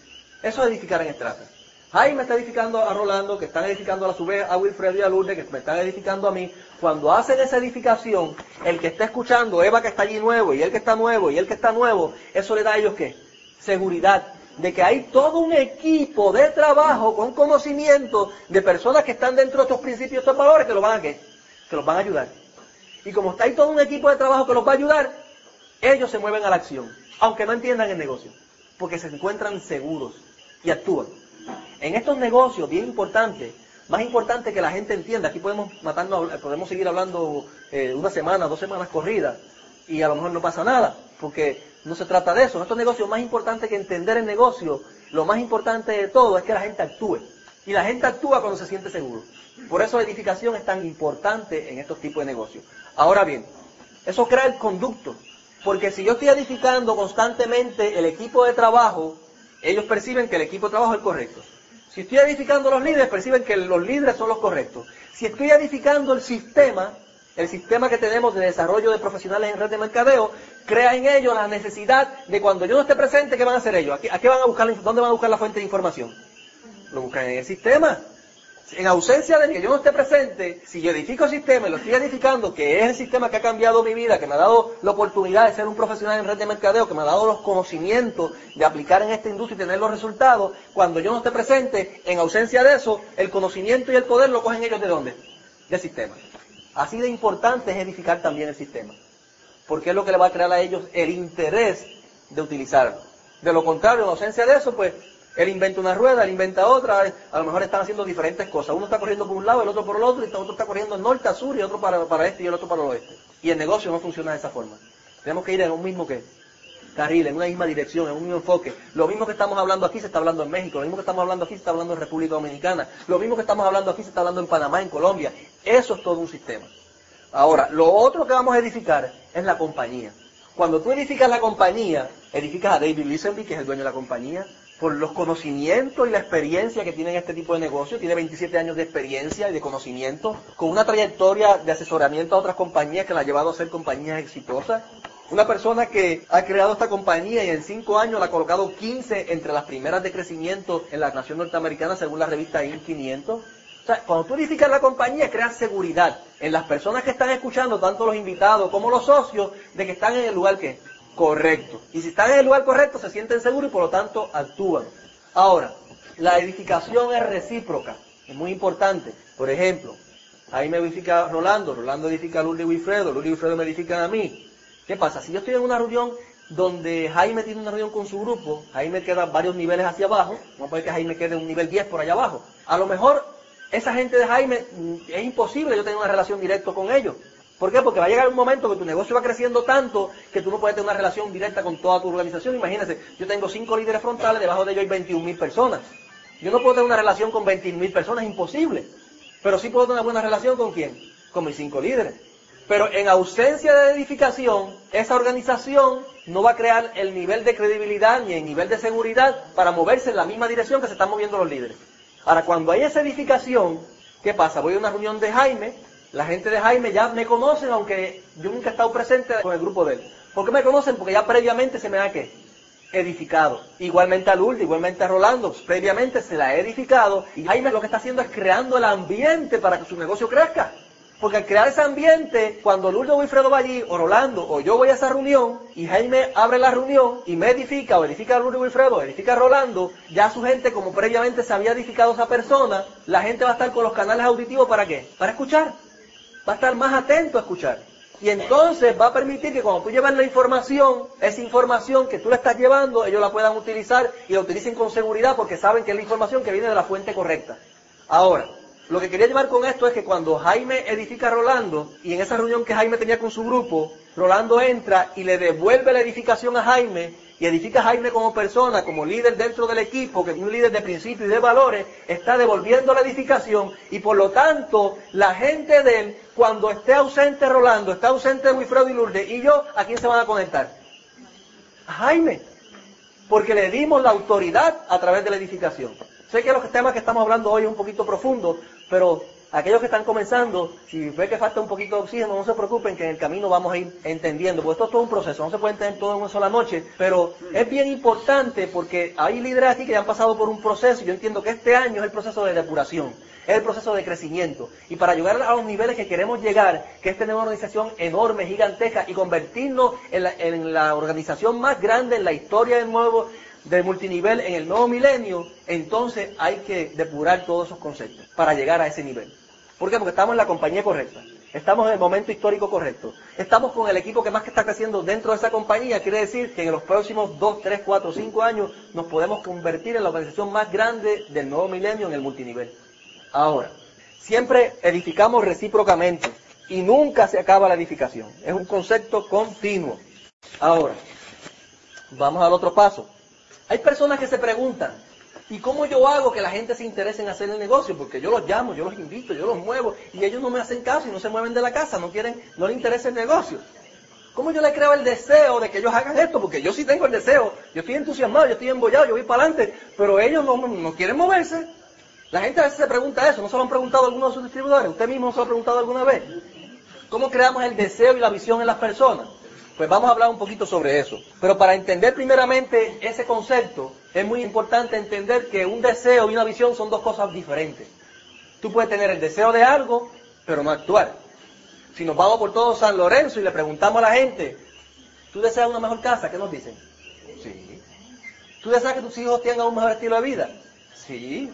Eso es edificar en estrata. Jaime está edificando a Rolando, que están edificando a su vez a Wilfredo y a Lourdes, que me están edificando a mí. Cuando hacen esa edificación, el que está escuchando, Eva que está allí nuevo, y el que está nuevo, y el que está nuevo, eso le da a ellos qué? Seguridad de que hay todo un equipo de trabajo con conocimiento de personas que están dentro de estos principios, estos valores, que los van a qué? Que los van a ayudar. Y como está ahí todo un equipo de trabajo que los va a ayudar, ellos se mueven a la acción, aunque no entiendan el negocio, porque se encuentran seguros y actúan. En estos negocios, bien importante, más importante que la gente entienda, aquí podemos matarnos, podemos seguir hablando eh, una semana, dos semanas corridas, y a lo mejor no pasa nada, porque no se trata de eso. En estos negocios, más importante que entender el negocio, lo más importante de todo es que la gente actúe. Y la gente actúa cuando se siente seguro. Por eso la edificación es tan importante en estos tipos de negocios. Ahora bien, eso crea el conducto. Porque si yo estoy edificando constantemente el equipo de trabajo, ellos perciben que el equipo de trabajo es correcto. Si estoy edificando los líderes, perciben que los líderes son los correctos. Si estoy edificando el sistema, el sistema que tenemos de desarrollo de profesionales en red de mercadeo, crea en ellos la necesidad de cuando yo no esté presente, ¿qué van a hacer ellos? ¿A qué, van a buscar, dónde van a buscar la fuente de información? Lo buscan en el sistema. En ausencia de que yo no esté presente, si yo edifico el sistema y lo estoy edificando, que es el sistema que ha cambiado mi vida, que me ha dado la oportunidad de ser un profesional en red de mercadeo, que me ha dado los conocimientos de aplicar en esta industria y tener los resultados, cuando yo no esté presente, en ausencia de eso, el conocimiento y el poder lo cogen ellos de dónde? Del sistema. Así de importante es edificar también el sistema. Porque es lo que le va a crear a ellos el interés de utilizarlo. De lo contrario, en ausencia de eso, pues él inventa una rueda, él inventa otra, a lo mejor están haciendo diferentes cosas. Uno está corriendo por un lado, el otro por el otro, y el otro está corriendo norte a sur, y otro para, este y el otro para el oeste. Y el negocio no funciona de esa forma. Tenemos que ir en un mismo que carril, en una misma dirección, en un mismo enfoque. Lo mismo que estamos hablando aquí se está hablando en México, lo mismo que estamos hablando aquí se está hablando en República Dominicana, lo mismo que estamos hablando aquí se está hablando en Panamá, en Colombia. Eso es todo un sistema. Ahora, lo otro que vamos a edificar es la compañía. Cuando tú edificas la compañía, edificas a David Lisenby, que es el dueño de la compañía, por los conocimientos y la experiencia que tiene en este tipo de negocio. Tiene 27 años de experiencia y de conocimiento, con una trayectoria de asesoramiento a otras compañías que la ha llevado a ser compañías exitosas. Una persona que ha creado esta compañía y en 5 años la ha colocado 15 entre las primeras de crecimiento en la nación norteamericana según la revista IN 500. O sea, cuando tú edificas la compañía, creas seguridad en las personas que están escuchando, tanto los invitados como los socios, de que están en el lugar que correcto. Y si están en el lugar correcto, se sienten seguros y por lo tanto actúan. Ahora, la edificación es recíproca, es muy importante. Por ejemplo, ahí me edifica Rolando, Rolando edifica a y Wilfredo, y Wilfredo me edifican a mí. ¿Qué pasa? Si yo estoy en una reunión donde Jaime tiene una reunión con su grupo, Jaime queda varios niveles hacia abajo, vamos a poner que Jaime quede un nivel 10 por allá abajo. A lo mejor esa gente de Jaime mm, es imposible yo tener una relación directa con ellos. ¿Por qué? Porque va a llegar un momento que tu negocio va creciendo tanto que tú no puedes tener una relación directa con toda tu organización. Imagínense, yo tengo cinco líderes frontales, debajo de ellos hay 21 mil personas. Yo no puedo tener una relación con 21 mil personas, es imposible. Pero sí puedo tener una buena relación con quién? Con mis cinco líderes. Pero en ausencia de edificación, esa organización no va a crear el nivel de credibilidad ni el nivel de seguridad para moverse en la misma dirección que se están moviendo los líderes. Ahora, cuando hay esa edificación, ¿qué pasa? Voy a una reunión de Jaime, la gente de Jaime ya me conocen, aunque yo nunca he estado presente con el grupo de él. ¿Por qué me conocen? Porque ya previamente se me ha edificado. Igualmente a Lourdes, igualmente a Rolando, previamente se la ha edificado. Y Jaime lo que está haciendo es creando el ambiente para que su negocio crezca. Porque al crear ese ambiente, cuando Lourdes o Wilfredo va allí, o Rolando, o yo voy a esa reunión, y Jaime abre la reunión y me edifica, o edifica a Lourdes o Wilfredo, o edifica a Rolando, ya su gente, como previamente se había edificado esa persona, la gente va a estar con los canales auditivos para qué? Para escuchar va a estar más atento a escuchar. Y entonces va a permitir que cuando tú llevas la información, esa información que tú le estás llevando, ellos la puedan utilizar y la utilicen con seguridad porque saben que es la información que viene de la fuente correcta. Ahora, lo que quería llevar con esto es que cuando Jaime edifica a Rolando, y en esa reunión que Jaime tenía con su grupo, Rolando entra y le devuelve la edificación a Jaime, y edifica a Jaime como persona, como líder dentro del equipo, que es un líder de principios y de valores, está devolviendo la edificación y por lo tanto la gente de él, cuando esté ausente Rolando, está ausente Wilfredo y Lourdes y yo, ¿a quién se van a conectar? A Jaime, porque le dimos la autoridad a través de la edificación. Sé que los temas que estamos hablando hoy es un poquito profundo, pero aquellos que están comenzando, si ve que falta un poquito de oxígeno, no se preocupen que en el camino vamos a ir entendiendo, porque esto es todo un proceso, no se puede entender todo en una sola noche, pero es bien importante porque hay líderes aquí que ya han pasado por un proceso, y yo entiendo que este año es el proceso de depuración, es el proceso de crecimiento, y para llegar a los niveles que queremos llegar, que es tener una organización enorme, gigantesca, y convertirnos en la, en la organización más grande en la historia del nuevo del multinivel en el nuevo milenio, entonces hay que depurar todos esos conceptos para llegar a ese nivel. ¿Por qué? Porque estamos en la compañía correcta. Estamos en el momento histórico correcto. Estamos con el equipo que más que está creciendo dentro de esa compañía. Quiere decir que en los próximos 2, 3, 4, 5 años nos podemos convertir en la organización más grande del nuevo milenio en el multinivel. Ahora, siempre edificamos recíprocamente y nunca se acaba la edificación. Es un concepto continuo. Ahora, vamos al otro paso. Hay personas que se preguntan, ¿y cómo yo hago que la gente se interese en hacer el negocio? Porque yo los llamo, yo los invito, yo los muevo y ellos no me hacen caso y no se mueven de la casa, no quieren, no les interesa el negocio. ¿Cómo yo le creo el deseo de que ellos hagan esto? Porque yo sí tengo el deseo, yo estoy entusiasmado, yo estoy embollado, yo voy para adelante, pero ellos no, no quieren moverse. La gente a veces se pregunta eso, ¿no se lo han preguntado algunos de sus distribuidores? ¿Usted mismo se lo ha preguntado alguna vez? ¿Cómo creamos el deseo y la visión en las personas? Pues vamos a hablar un poquito sobre eso. Pero para entender primeramente ese concepto, es muy importante entender que un deseo y una visión son dos cosas diferentes. Tú puedes tener el deseo de algo, pero no actuar. Si nos vamos por todo San Lorenzo y le preguntamos a la gente, ¿tú deseas una mejor casa? ¿Qué nos dicen? Sí. ¿Tú deseas que tus hijos tengan un mejor estilo de vida? Sí.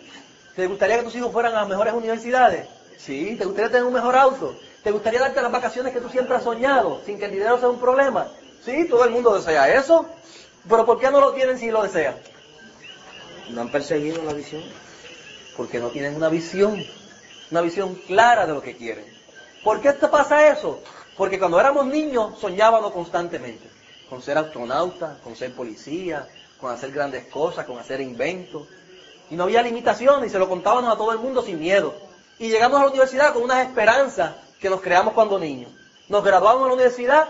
¿Te gustaría que tus hijos fueran a las mejores universidades? Sí. ¿Te gustaría tener un mejor auto? ¿Te gustaría darte las vacaciones que tú siempre has soñado, sin que el dinero sea un problema? Sí, todo el mundo desea eso. Pero ¿por qué no lo tienen si lo desean? No han perseguido la visión. Porque no tienen una visión, una visión clara de lo que quieren. ¿Por qué te pasa eso? Porque cuando éramos niños soñábamos constantemente, con ser astronauta, con ser policía, con hacer grandes cosas, con hacer inventos. Y no había limitaciones y se lo contábamos a todo el mundo sin miedo. Y llegamos a la universidad con unas esperanzas que nos creamos cuando niños. Nos graduamos en la universidad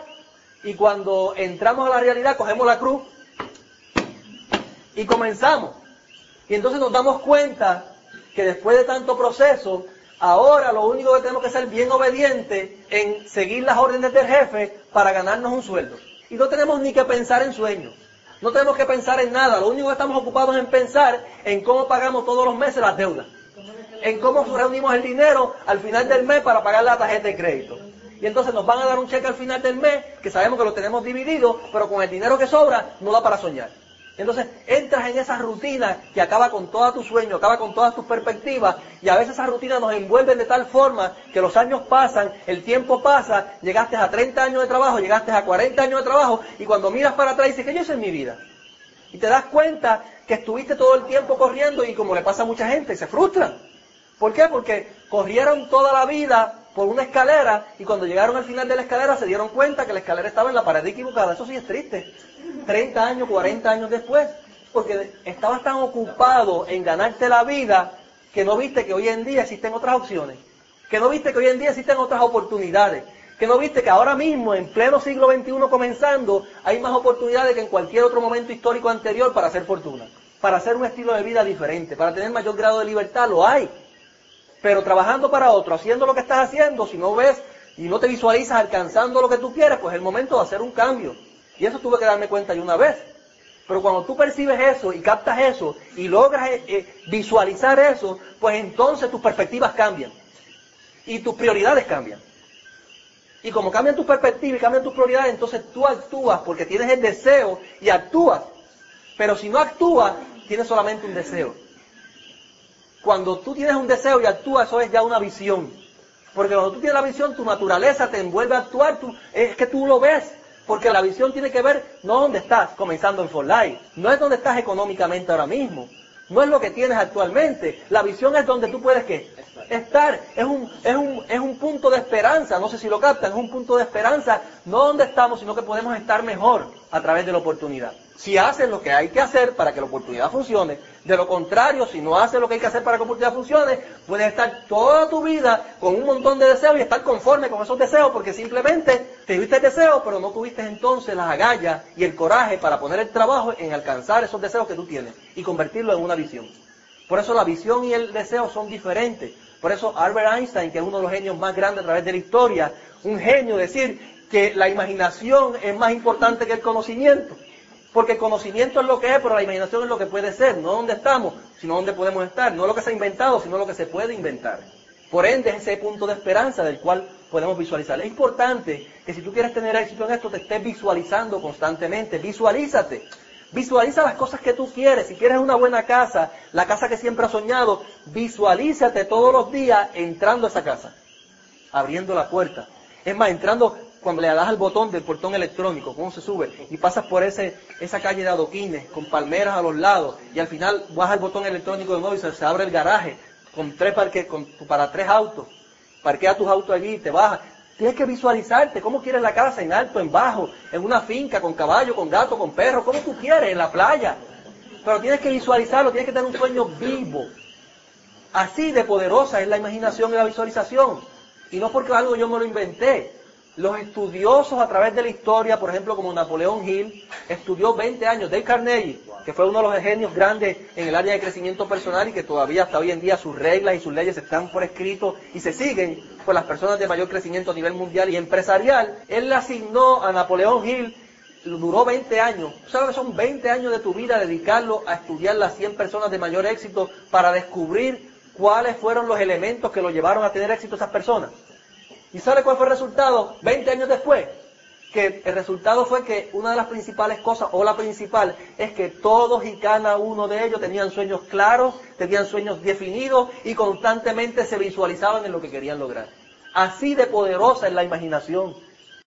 y cuando entramos a la realidad cogemos la cruz y comenzamos. Y entonces nos damos cuenta que después de tanto proceso, ahora lo único que tenemos que ser bien obedientes en seguir las órdenes del jefe para ganarnos un sueldo. Y no tenemos ni que pensar en sueños. No tenemos que pensar en nada. Lo único que estamos ocupados es en pensar en cómo pagamos todos los meses las deudas en cómo reunimos el dinero al final del mes para pagar la tarjeta de crédito. Y entonces nos van a dar un cheque al final del mes, que sabemos que lo tenemos dividido, pero con el dinero que sobra no da para soñar. Entonces entras en esa rutina que acaba con todo tu sueño, acaba con todas tus perspectivas, y a veces esa rutina nos envuelve de tal forma que los años pasan, el tiempo pasa, llegaste a 30 años de trabajo, llegaste a 40 años de trabajo, y cuando miras para atrás dices que yo hice en mi vida. Y te das cuenta que estuviste todo el tiempo corriendo y como le pasa a mucha gente, se frustran. ¿Por qué? Porque corrieron toda la vida por una escalera y cuando llegaron al final de la escalera se dieron cuenta que la escalera estaba en la pared equivocada. Eso sí es triste. 30 años, 40 años después. Porque estabas tan ocupado en ganarte la vida que no viste que hoy en día existen otras opciones. Que no viste que hoy en día existen otras oportunidades. Que no viste que ahora mismo, en pleno siglo XXI comenzando, hay más oportunidades que en cualquier otro momento histórico anterior para hacer fortuna. Para hacer un estilo de vida diferente, para tener mayor grado de libertad, lo hay. Pero trabajando para otro, haciendo lo que estás haciendo, si no ves y no te visualizas alcanzando lo que tú quieres, pues es el momento de hacer un cambio. Y eso tuve que darme cuenta de una vez. Pero cuando tú percibes eso y captas eso y logras eh, eh, visualizar eso, pues entonces tus perspectivas cambian. Y tus prioridades cambian. Y como cambian tus perspectivas y cambian tus prioridades, entonces tú actúas porque tienes el deseo y actúas. Pero si no actúas, tienes solamente un deseo. Cuando tú tienes un deseo y actúas, eso es ya una visión. Porque cuando tú tienes la visión, tu naturaleza te envuelve a actuar, tú, es que tú lo ves. Porque la visión tiene que ver no dónde estás comenzando en For Life, no es donde estás económicamente ahora mismo, no es lo que tienes actualmente. La visión es donde tú puedes ¿qué? estar. Es un, es, un, es un punto de esperanza, no sé si lo captan, es un punto de esperanza, no donde estamos, sino que podemos estar mejor a través de la oportunidad. Si haces lo que hay que hacer para que la oportunidad funcione, de lo contrario, si no haces lo que hay que hacer para que la oportunidad funcione, puedes estar toda tu vida con un montón de deseos y estar conforme con esos deseos porque simplemente te tuviste el deseo, pero no tuviste entonces las agallas y el coraje para poner el trabajo en alcanzar esos deseos que tú tienes y convertirlo en una visión. Por eso la visión y el deseo son diferentes. Por eso Albert Einstein, que es uno de los genios más grandes a través de la historia, un genio decir que la imaginación es más importante que el conocimiento. Porque el conocimiento es lo que es, pero la imaginación es lo que puede ser, no donde estamos, sino donde podemos estar, no lo que se ha inventado, sino lo que se puede inventar. Por ende, es ese punto de esperanza del cual podemos visualizar. Es importante que si tú quieres tener éxito en esto, te estés visualizando constantemente. Visualízate. Visualiza las cosas que tú quieres. Si quieres una buena casa, la casa que siempre has soñado, visualízate todos los días entrando a esa casa, abriendo la puerta. Es más, entrando cuando le das al botón del portón electrónico, cómo se sube, y pasas por ese, esa calle de adoquines, con palmeras a los lados, y al final vas al botón electrónico de nuevo y se, abre el garaje, con tres parques, con, para tres autos, parquea tus autos allí, te bajas. Tienes que visualizarte, cómo quieres la casa, en alto, en bajo, en una finca, con caballo, con gato, con perro, como tú quieres, en la playa. Pero tienes que visualizarlo, tienes que tener un sueño vivo. Así de poderosa es la imaginación y la visualización. Y no porque algo yo me lo inventé. Los estudiosos a través de la historia, por ejemplo, como Napoleón Hill, estudió 20 años. Dale Carnegie, que fue uno de los genios grandes en el área de crecimiento personal y que todavía hasta hoy en día sus reglas y sus leyes están por escrito y se siguen por las personas de mayor crecimiento a nivel mundial y empresarial. Él le asignó a Napoleón Hill, duró 20 años. ¿Sabes? Son 20 años de tu vida dedicarlo a estudiar las 100 personas de mayor éxito para descubrir cuáles fueron los elementos que lo llevaron a tener éxito esas personas. ¿Y sabe cuál fue el resultado? 20 años después. Que el resultado fue que una de las principales cosas, o la principal, es que todos y cada uno de ellos tenían sueños claros, tenían sueños definidos y constantemente se visualizaban en lo que querían lograr. Así de poderosa es la imaginación.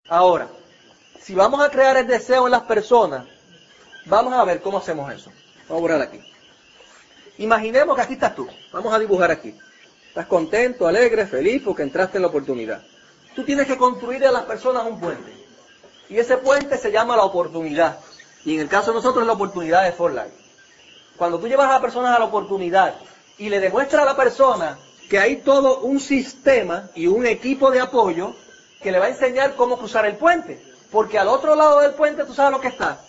Ahora, si vamos a crear el deseo en las personas, vamos a ver cómo hacemos eso. Vamos a borrar aquí. Imaginemos que aquí estás tú. Vamos a dibujar aquí. Estás contento, alegre, feliz porque entraste en la oportunidad. Tú tienes que construir a las personas un puente. Y ese puente se llama la oportunidad. Y en el caso de nosotros la oportunidad de For Life. Cuando tú llevas a las personas a la oportunidad y le demuestras a la persona que hay todo un sistema y un equipo de apoyo que le va a enseñar cómo cruzar el puente. Porque al otro lado del puente tú sabes lo que está.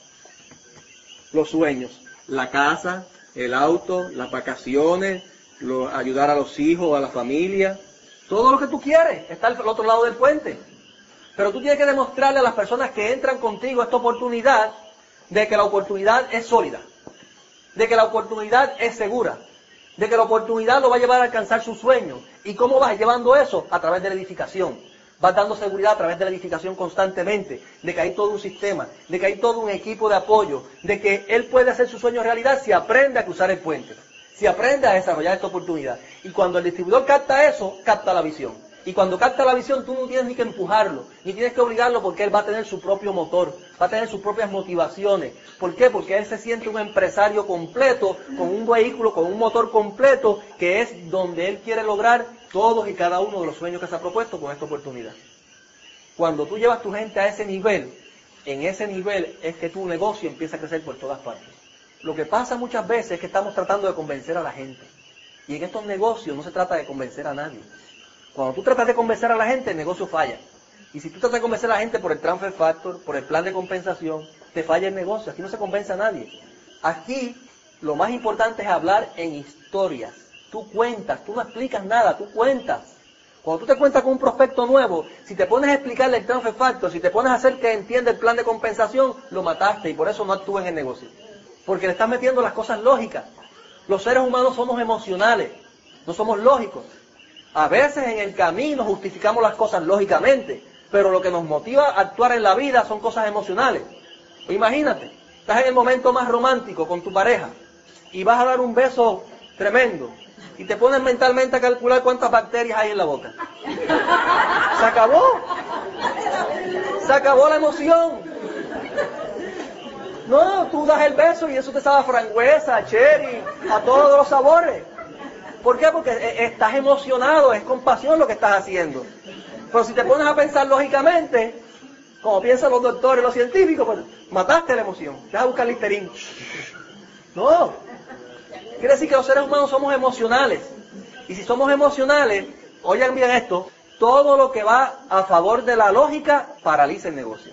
Los sueños, la casa, el auto, las vacaciones, ayudar a los hijos, a la familia, todo lo que tú quieres está al otro lado del puente. Pero tú tienes que demostrarle a las personas que entran contigo esta oportunidad de que la oportunidad es sólida, de que la oportunidad es segura, de que la oportunidad lo va a llevar a alcanzar sus sueños. ¿Y cómo vas llevando eso? A través de la edificación. Vas dando seguridad a través de la edificación constantemente, de que hay todo un sistema, de que hay todo un equipo de apoyo, de que él puede hacer su sueño realidad si aprende a cruzar el puente si aprende a desarrollar esta oportunidad. Y cuando el distribuidor capta eso, capta la visión. Y cuando capta la visión, tú no tienes ni que empujarlo, ni tienes que obligarlo porque él va a tener su propio motor, va a tener sus propias motivaciones. ¿Por qué? Porque él se siente un empresario completo, con un vehículo, con un motor completo, que es donde él quiere lograr todos y cada uno de los sueños que se ha propuesto con esta oportunidad. Cuando tú llevas tu gente a ese nivel, en ese nivel es que tu negocio empieza a crecer por todas partes. Lo que pasa muchas veces es que estamos tratando de convencer a la gente. Y en estos negocios no se trata de convencer a nadie. Cuando tú tratas de convencer a la gente, el negocio falla. Y si tú tratas de convencer a la gente por el transfer factor, por el plan de compensación, te falla el negocio. Aquí no se convence a nadie. Aquí lo más importante es hablar en historias. Tú cuentas, tú no explicas nada, tú cuentas. Cuando tú te cuentas con un prospecto nuevo, si te pones a explicarle el transfer factor, si te pones a hacer que entienda el plan de compensación, lo mataste y por eso no actúas en el negocio porque le estás metiendo las cosas lógicas. Los seres humanos somos emocionales, no somos lógicos. A veces en el camino justificamos las cosas lógicamente, pero lo que nos motiva a actuar en la vida son cosas emocionales. Imagínate, estás en el momento más romántico con tu pareja y vas a dar un beso tremendo y te pones mentalmente a calcular cuántas bacterias hay en la boca. Se acabó. Se acabó la emoción. No, tú das el beso y eso te sabe a frangüesa, cherry, a todos los sabores. ¿Por qué? Porque e, estás emocionado, es compasión lo que estás haciendo. Pero si te pones a pensar lógicamente, como piensan los doctores, los científicos, pues mataste la emoción. Te vas a buscar listerín. No. Quiere decir que los seres humanos somos emocionales. Y si somos emocionales, oigan bien esto, todo lo que va a favor de la lógica paraliza el negocio.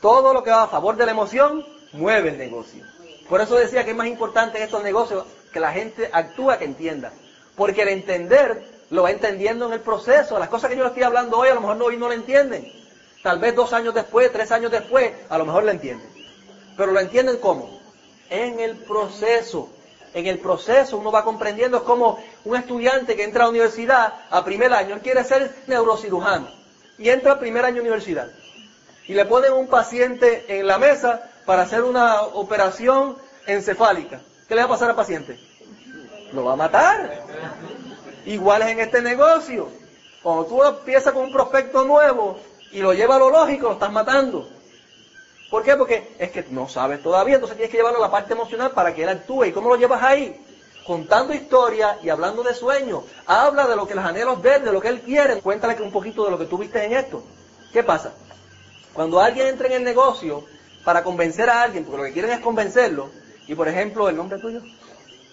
Todo lo que va a favor de la emoción mueve el negocio. Por eso decía que es más importante en estos negocios que la gente actúa que entienda. Porque al entender lo va entendiendo en el proceso. Las cosas que yo le estoy hablando hoy, a lo mejor no, hoy no lo entienden. Tal vez dos años después, tres años después, a lo mejor lo entienden. Pero lo entienden cómo? En el proceso. En el proceso uno va comprendiendo, es como un estudiante que entra a la universidad a primer año, él quiere ser neurocirujano y entra a primer año de universidad. Y le ponen un paciente en la mesa para hacer una operación encefálica. ¿Qué le va a pasar al paciente? Lo va a matar. Igual es en este negocio. Cuando tú empiezas con un prospecto nuevo y lo llevas a lo lógico, lo estás matando. ¿Por qué? Porque es que no sabes todavía, entonces tienes que llevarlo a la parte emocional para que él actúe. ¿Y cómo lo llevas ahí? Contando historias y hablando de sueños. Habla de lo que los anhelos ver, de lo que él quiere. Cuéntale un poquito de lo que tú viste en esto. ¿Qué pasa? Cuando alguien entra en el negocio para convencer a alguien, porque lo que quieren es convencerlo, y por ejemplo, ¿el nombre tuyo?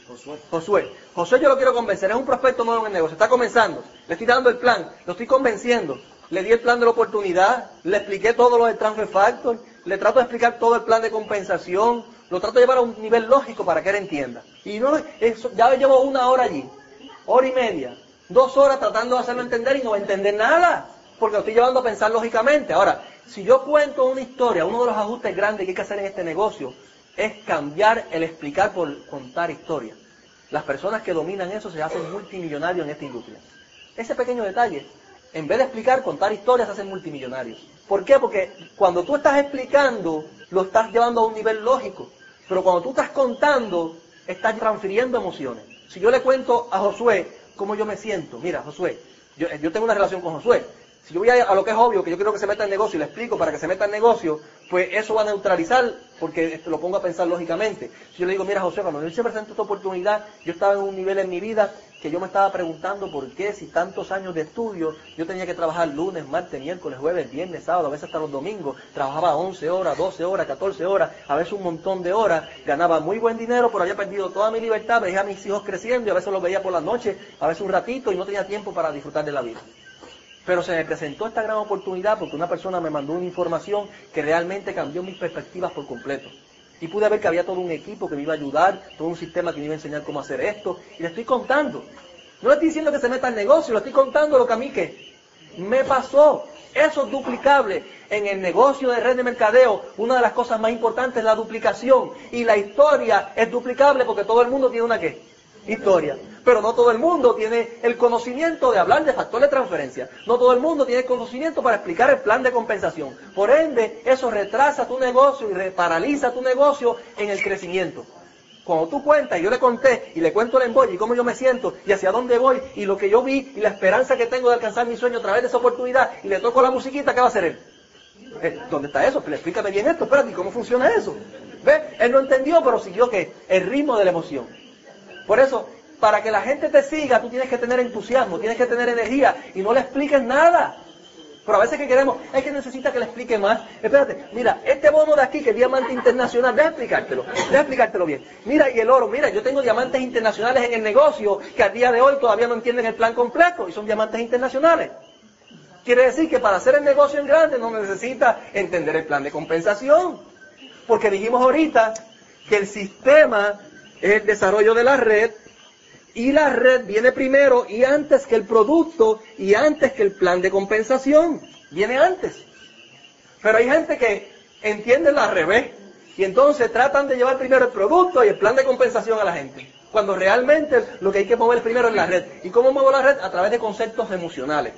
Josué. Josué. Josué yo lo quiero convencer, es un prospecto nuevo en el negocio, está comenzando, le estoy dando el plan, lo estoy convenciendo, le di el plan de la oportunidad, le expliqué todo lo del transfer factor, le trato de explicar todo el plan de compensación, lo trato de llevar a un nivel lógico para que él entienda. Y no, eso, ya llevo una hora allí, hora y media, dos horas tratando de hacerlo entender y no va a entender nada, porque lo estoy llevando a pensar lógicamente. Ahora, si yo cuento una historia, uno de los ajustes grandes que hay que hacer en este negocio es cambiar el explicar por contar historias. Las personas que dominan eso se hacen multimillonarios en esta industria. Ese pequeño detalle, en vez de explicar, contar historias, se hacen multimillonarios. ¿Por qué? Porque cuando tú estás explicando, lo estás llevando a un nivel lógico. Pero cuando tú estás contando, estás transfiriendo emociones. Si yo le cuento a Josué cómo yo me siento, mira, Josué, yo, yo tengo una relación con Josué. Si yo voy a, lo que es obvio, que yo quiero que se meta en negocio y le explico para que se meta en negocio, pues eso va a neutralizar porque lo pongo a pensar lógicamente. Si yo le digo, mira José, cuando yo se presentó esta oportunidad, yo estaba en un nivel en mi vida que yo me estaba preguntando por qué si tantos años de estudio yo tenía que trabajar lunes, martes, miércoles, jueves, viernes, sábado, a veces hasta los domingos, trabajaba 11 horas, 12 horas, 14 horas, a veces un montón de horas, ganaba muy buen dinero, pero había perdido toda mi libertad, veía a mis hijos creciendo y a veces los veía por la noche, a veces un ratito y no tenía tiempo para disfrutar de la vida. Pero se me presentó esta gran oportunidad porque una persona me mandó una información que realmente cambió mis perspectivas por completo. Y pude ver que había todo un equipo que me iba a ayudar, todo un sistema que me iba a enseñar cómo hacer esto. Y le estoy contando. No le estoy diciendo que se meta al negocio, le estoy contando lo que a mí que me pasó. Eso es duplicable. En el negocio de red de mercadeo, una de las cosas más importantes es la duplicación. Y la historia es duplicable porque todo el mundo tiene una qué? Historia. Pero no todo el mundo tiene el conocimiento de hablar de factor de transferencia. No todo el mundo tiene conocimiento para explicar el plan de compensación. Por ende, eso retrasa tu negocio y paraliza tu negocio en el crecimiento. Cuando tú cuentas, y yo le conté, y le cuento el embollo, y cómo yo me siento, y hacia dónde voy, y lo que yo vi, y la esperanza que tengo de alcanzar mi sueño a través de esa oportunidad, y le toco la musiquita, ¿qué va a hacer él? Eh, ¿Dónde está eso? Pues explícame bien esto, espérate, ¿cómo funciona eso? ¿Ves? Él no entendió, pero siguió que el ritmo de la emoción. Por eso, para que la gente te siga, tú tienes que tener entusiasmo, tienes que tener energía y no le expliques nada. Pero a veces que queremos, es que necesita que le explique más. Espérate, mira, este bono de aquí, que es diamante internacional, deja explicártelo, deja explicártelo bien. Mira, y el oro, mira, yo tengo diamantes internacionales en el negocio que a día de hoy todavía no entienden el plan completo y son diamantes internacionales. Quiere decir que para hacer el negocio en grande no necesita entender el plan de compensación. Porque dijimos ahorita que el sistema es el desarrollo de la red y la red viene primero y antes que el producto y antes que el plan de compensación. Viene antes. Pero hay gente que entiende al revés y entonces tratan de llevar primero el producto y el plan de compensación a la gente. Cuando realmente lo que hay que mover primero es la red. ¿Y cómo muevo la red? A través de conceptos emocionales.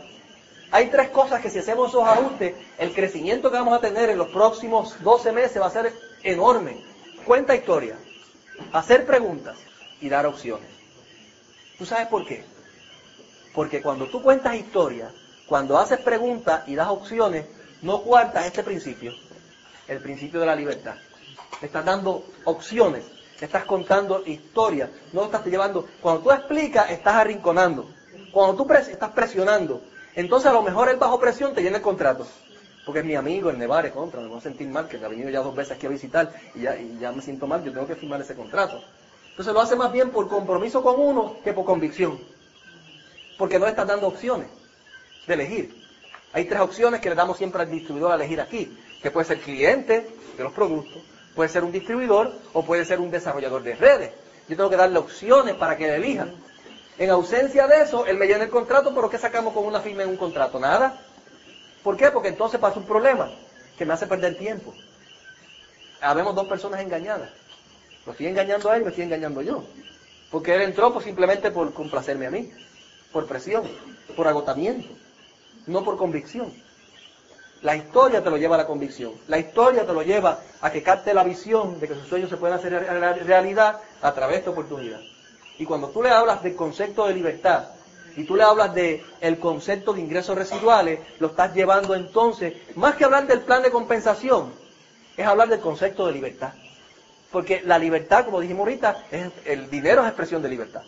Hay tres cosas que si hacemos esos ajustes, el crecimiento que vamos a tener en los próximos 12 meses va a ser enorme. Cuenta historia, hacer preguntas y dar opciones. ¿Tú sabes por qué? Porque cuando tú cuentas historias, cuando haces preguntas y das opciones, no cuartas este principio, el principio de la libertad. Estás dando opciones, estás contando historias, no estás llevando. Cuando tú explicas, estás arrinconando. Cuando tú pres estás presionando, entonces a lo mejor el bajo presión te llena el contrato. Porque es mi amigo, el Nevare, contra, me voy a sentir mal, que me ha venido ya dos veces aquí a visitar y ya, me siento mal, yo tengo que firmar ese contrato. Entonces lo hace más bien por compromiso con uno que por convicción. Porque no le estás dando opciones de elegir. Hay tres opciones que le damos siempre al distribuidor a elegir aquí, que puede ser cliente de los productos, puede ser un distribuidor o puede ser un desarrollador de redes. Yo tengo que darle opciones para que le elijan. En ausencia de eso, él me llena el contrato, pero ¿qué sacamos con una firma en un contrato? Nada. ¿Por qué? Porque entonces pasa un problema que me hace perder tiempo. Habemos dos personas engañadas. Lo estoy engañando a él y me estoy engañando yo. Porque él entró pues, simplemente por complacerme a mí, por presión, por agotamiento, no por convicción. La historia te lo lleva a la convicción. La historia te lo lleva a que capte la visión de que sus sueños se pueden hacer realidad a través de oportunidad. Y cuando tú le hablas del concepto de libertad y tú le hablas del el concepto de ingresos residuales, lo estás llevando entonces, más que hablar del plan de compensación, es hablar del concepto de libertad. Porque la libertad, como dijimos ahorita, es, el dinero es expresión de libertad.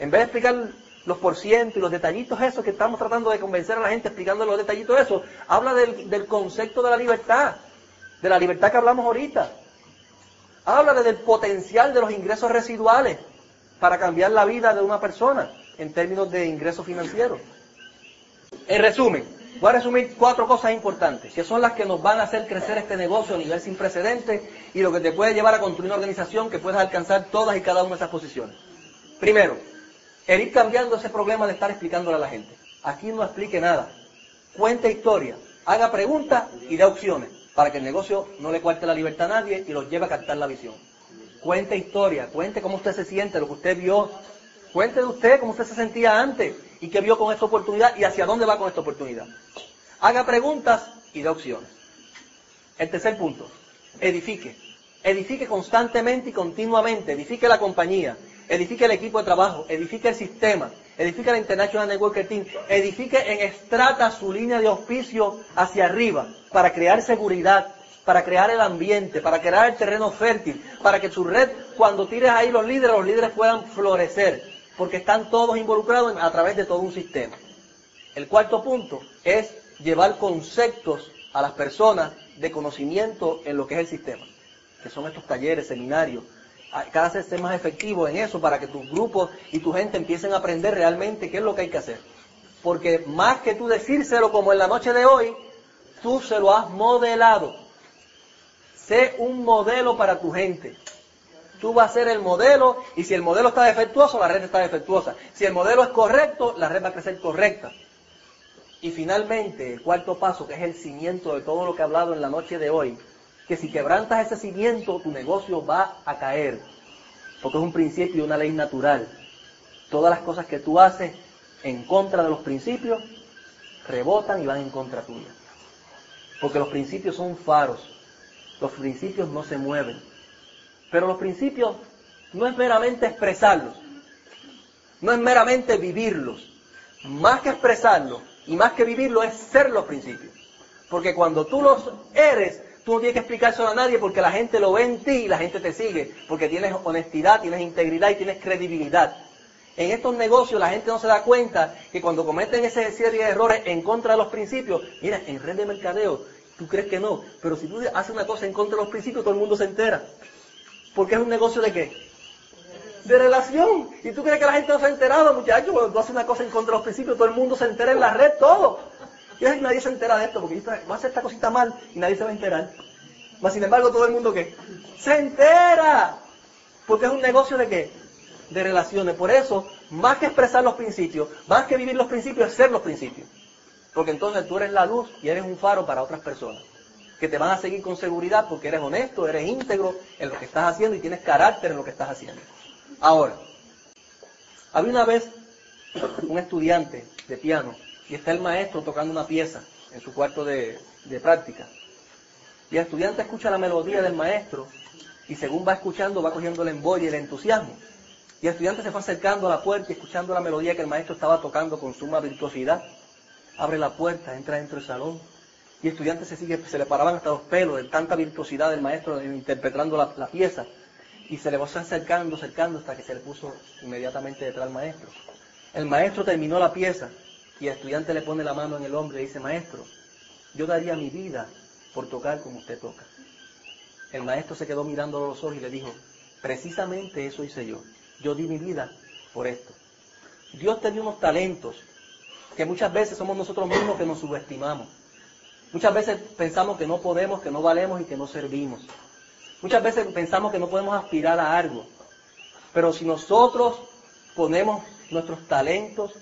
En vez de explicar los porcientos y los detallitos esos que estamos tratando de convencer a la gente explicando los detallitos eso, habla del, del concepto de la libertad, de la libertad que hablamos ahorita. Habla del potencial de los ingresos residuales para cambiar la vida de una persona en términos de ingresos financieros. En resumen, voy a resumir cuatro cosas importantes, que son las que nos van a hacer crecer este negocio a nivel sin precedentes y lo que te puede llevar a construir una organización que puedas alcanzar todas y cada una de esas posiciones. Primero, el ir cambiando ese problema de estar explicándole a la gente. Aquí no explique nada. Cuente historia, haga preguntas y dé opciones para que el negocio no le cuarte la libertad a nadie y los lleve a captar la visión. Cuente historia, cuente cómo usted se siente, lo que usted vio. Cuente de usted cómo usted se sentía antes y qué vio con esta oportunidad y hacia dónde va con esta oportunidad. Haga preguntas y dé opciones. El tercer punto, edifique. Edifique constantemente y continuamente. Edifique la compañía. Edifique el equipo de trabajo. Edifique el sistema. Edifique la International Network Team. Edifique en estrata su línea de auspicio hacia arriba para crear seguridad, para crear el ambiente, para crear el terreno fértil, para que su red, cuando tires ahí los líderes, los líderes puedan florecer, porque están todos involucrados a través de todo un sistema. El cuarto punto es llevar conceptos a las personas de conocimiento en lo que es el sistema, que son estos talleres, seminarios. Cada vez ser más efectivo en eso para que tus grupos y tu gente empiecen a aprender realmente qué es lo que hay que hacer. Porque más que tú decírselo como en la noche de hoy, tú se lo has modelado. Sé un modelo para tu gente. Tú vas a ser el modelo y si el modelo está defectuoso, la red está defectuosa. Si el modelo es correcto, la red va a crecer correcta. Y finalmente, el cuarto paso, que es el cimiento de todo lo que he hablado en la noche de hoy, que si quebrantas ese cimiento, tu negocio va a caer. Porque es un principio y una ley natural. Todas las cosas que tú haces en contra de los principios, rebotan y van en contra tuya. Porque los principios son faros. Los principios no se mueven. Pero los principios no es meramente expresarlos, no es meramente vivirlos. Más que expresarlos y más que vivirlos es ser los principios. Porque cuando tú los eres, tú no tienes que explicárselo a nadie porque la gente lo ve en ti y la gente te sigue. Porque tienes honestidad, tienes integridad y tienes credibilidad. En estos negocios la gente no se da cuenta que cuando cometen ese serie de errores en contra de los principios, mira, en red de mercadeo Tú crees que no, pero si tú haces una cosa en contra de los principios, todo el mundo se entera. Porque es un negocio de qué? De relación. Y tú crees que la gente no se ha enterado, muchachos, cuando tú haces una cosa en contra de los principios, todo el mundo se entera en la red, todo. Y nadie se entera de esto, porque va a hacer esta cosita mal y nadie se va a enterar. Mas sin embargo, todo el mundo qué? Se entera. Porque es un negocio de qué? De relaciones. Por eso, más que expresar los principios, más que vivir los principios, es ser los principios. Porque entonces tú eres la luz y eres un faro para otras personas. Que te van a seguir con seguridad porque eres honesto, eres íntegro en lo que estás haciendo y tienes carácter en lo que estás haciendo. Ahora, había una vez un estudiante de piano y está el maestro tocando una pieza en su cuarto de, práctica. Y el estudiante escucha la melodía del maestro y según va escuchando va cogiendo el embolle y el entusiasmo. Y el estudiante se fue acercando a la puerta y escuchando la melodía que el maestro estaba tocando con suma virtuosidad abre la puerta, entra dentro del salón. Y estudiantes se, sigue, se le paraban hasta los pelos de tanta virtuosidad del maestro interpretando la, pieza. Y se le va acercando, acercando hasta que se le puso inmediatamente detrás al maestro. El maestro terminó la pieza y el estudiante le pone la mano en el hombro y dice, maestro, yo daría mi vida por tocar como usted toca. El maestro se quedó mirándolo a los ojos y le dijo, precisamente eso hice yo. Yo di mi vida por esto. Dios tenía unos talentos que muchas veces somos nosotros mismos que nos subestimamos. Muchas veces pensamos que no podemos, que no valemos y que no servimos. Muchas veces pensamos que no podemos aspirar a algo. Pero si nosotros ponemos nuestros talentos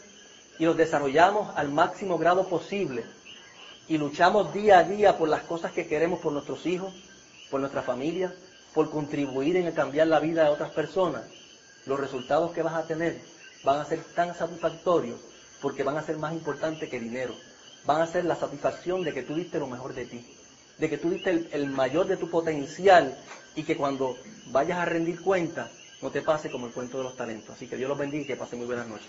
y los desarrollamos al máximo grado posible y luchamos día a día por las cosas que queremos por nuestros hijos, por nuestra familia, por contribuir en cambiar la vida de otras personas, los resultados que vas a tener van a ser tan satisfactorios porque van a ser más importantes que dinero. Van a ser la satisfacción de que tú diste lo mejor de ti, de que tú diste el, mayor de tu potencial y que cuando vayas a rendir cuenta no te pase como el cuento de los talentos. Así que Dios los bendiga y que pasen muy buenas noches.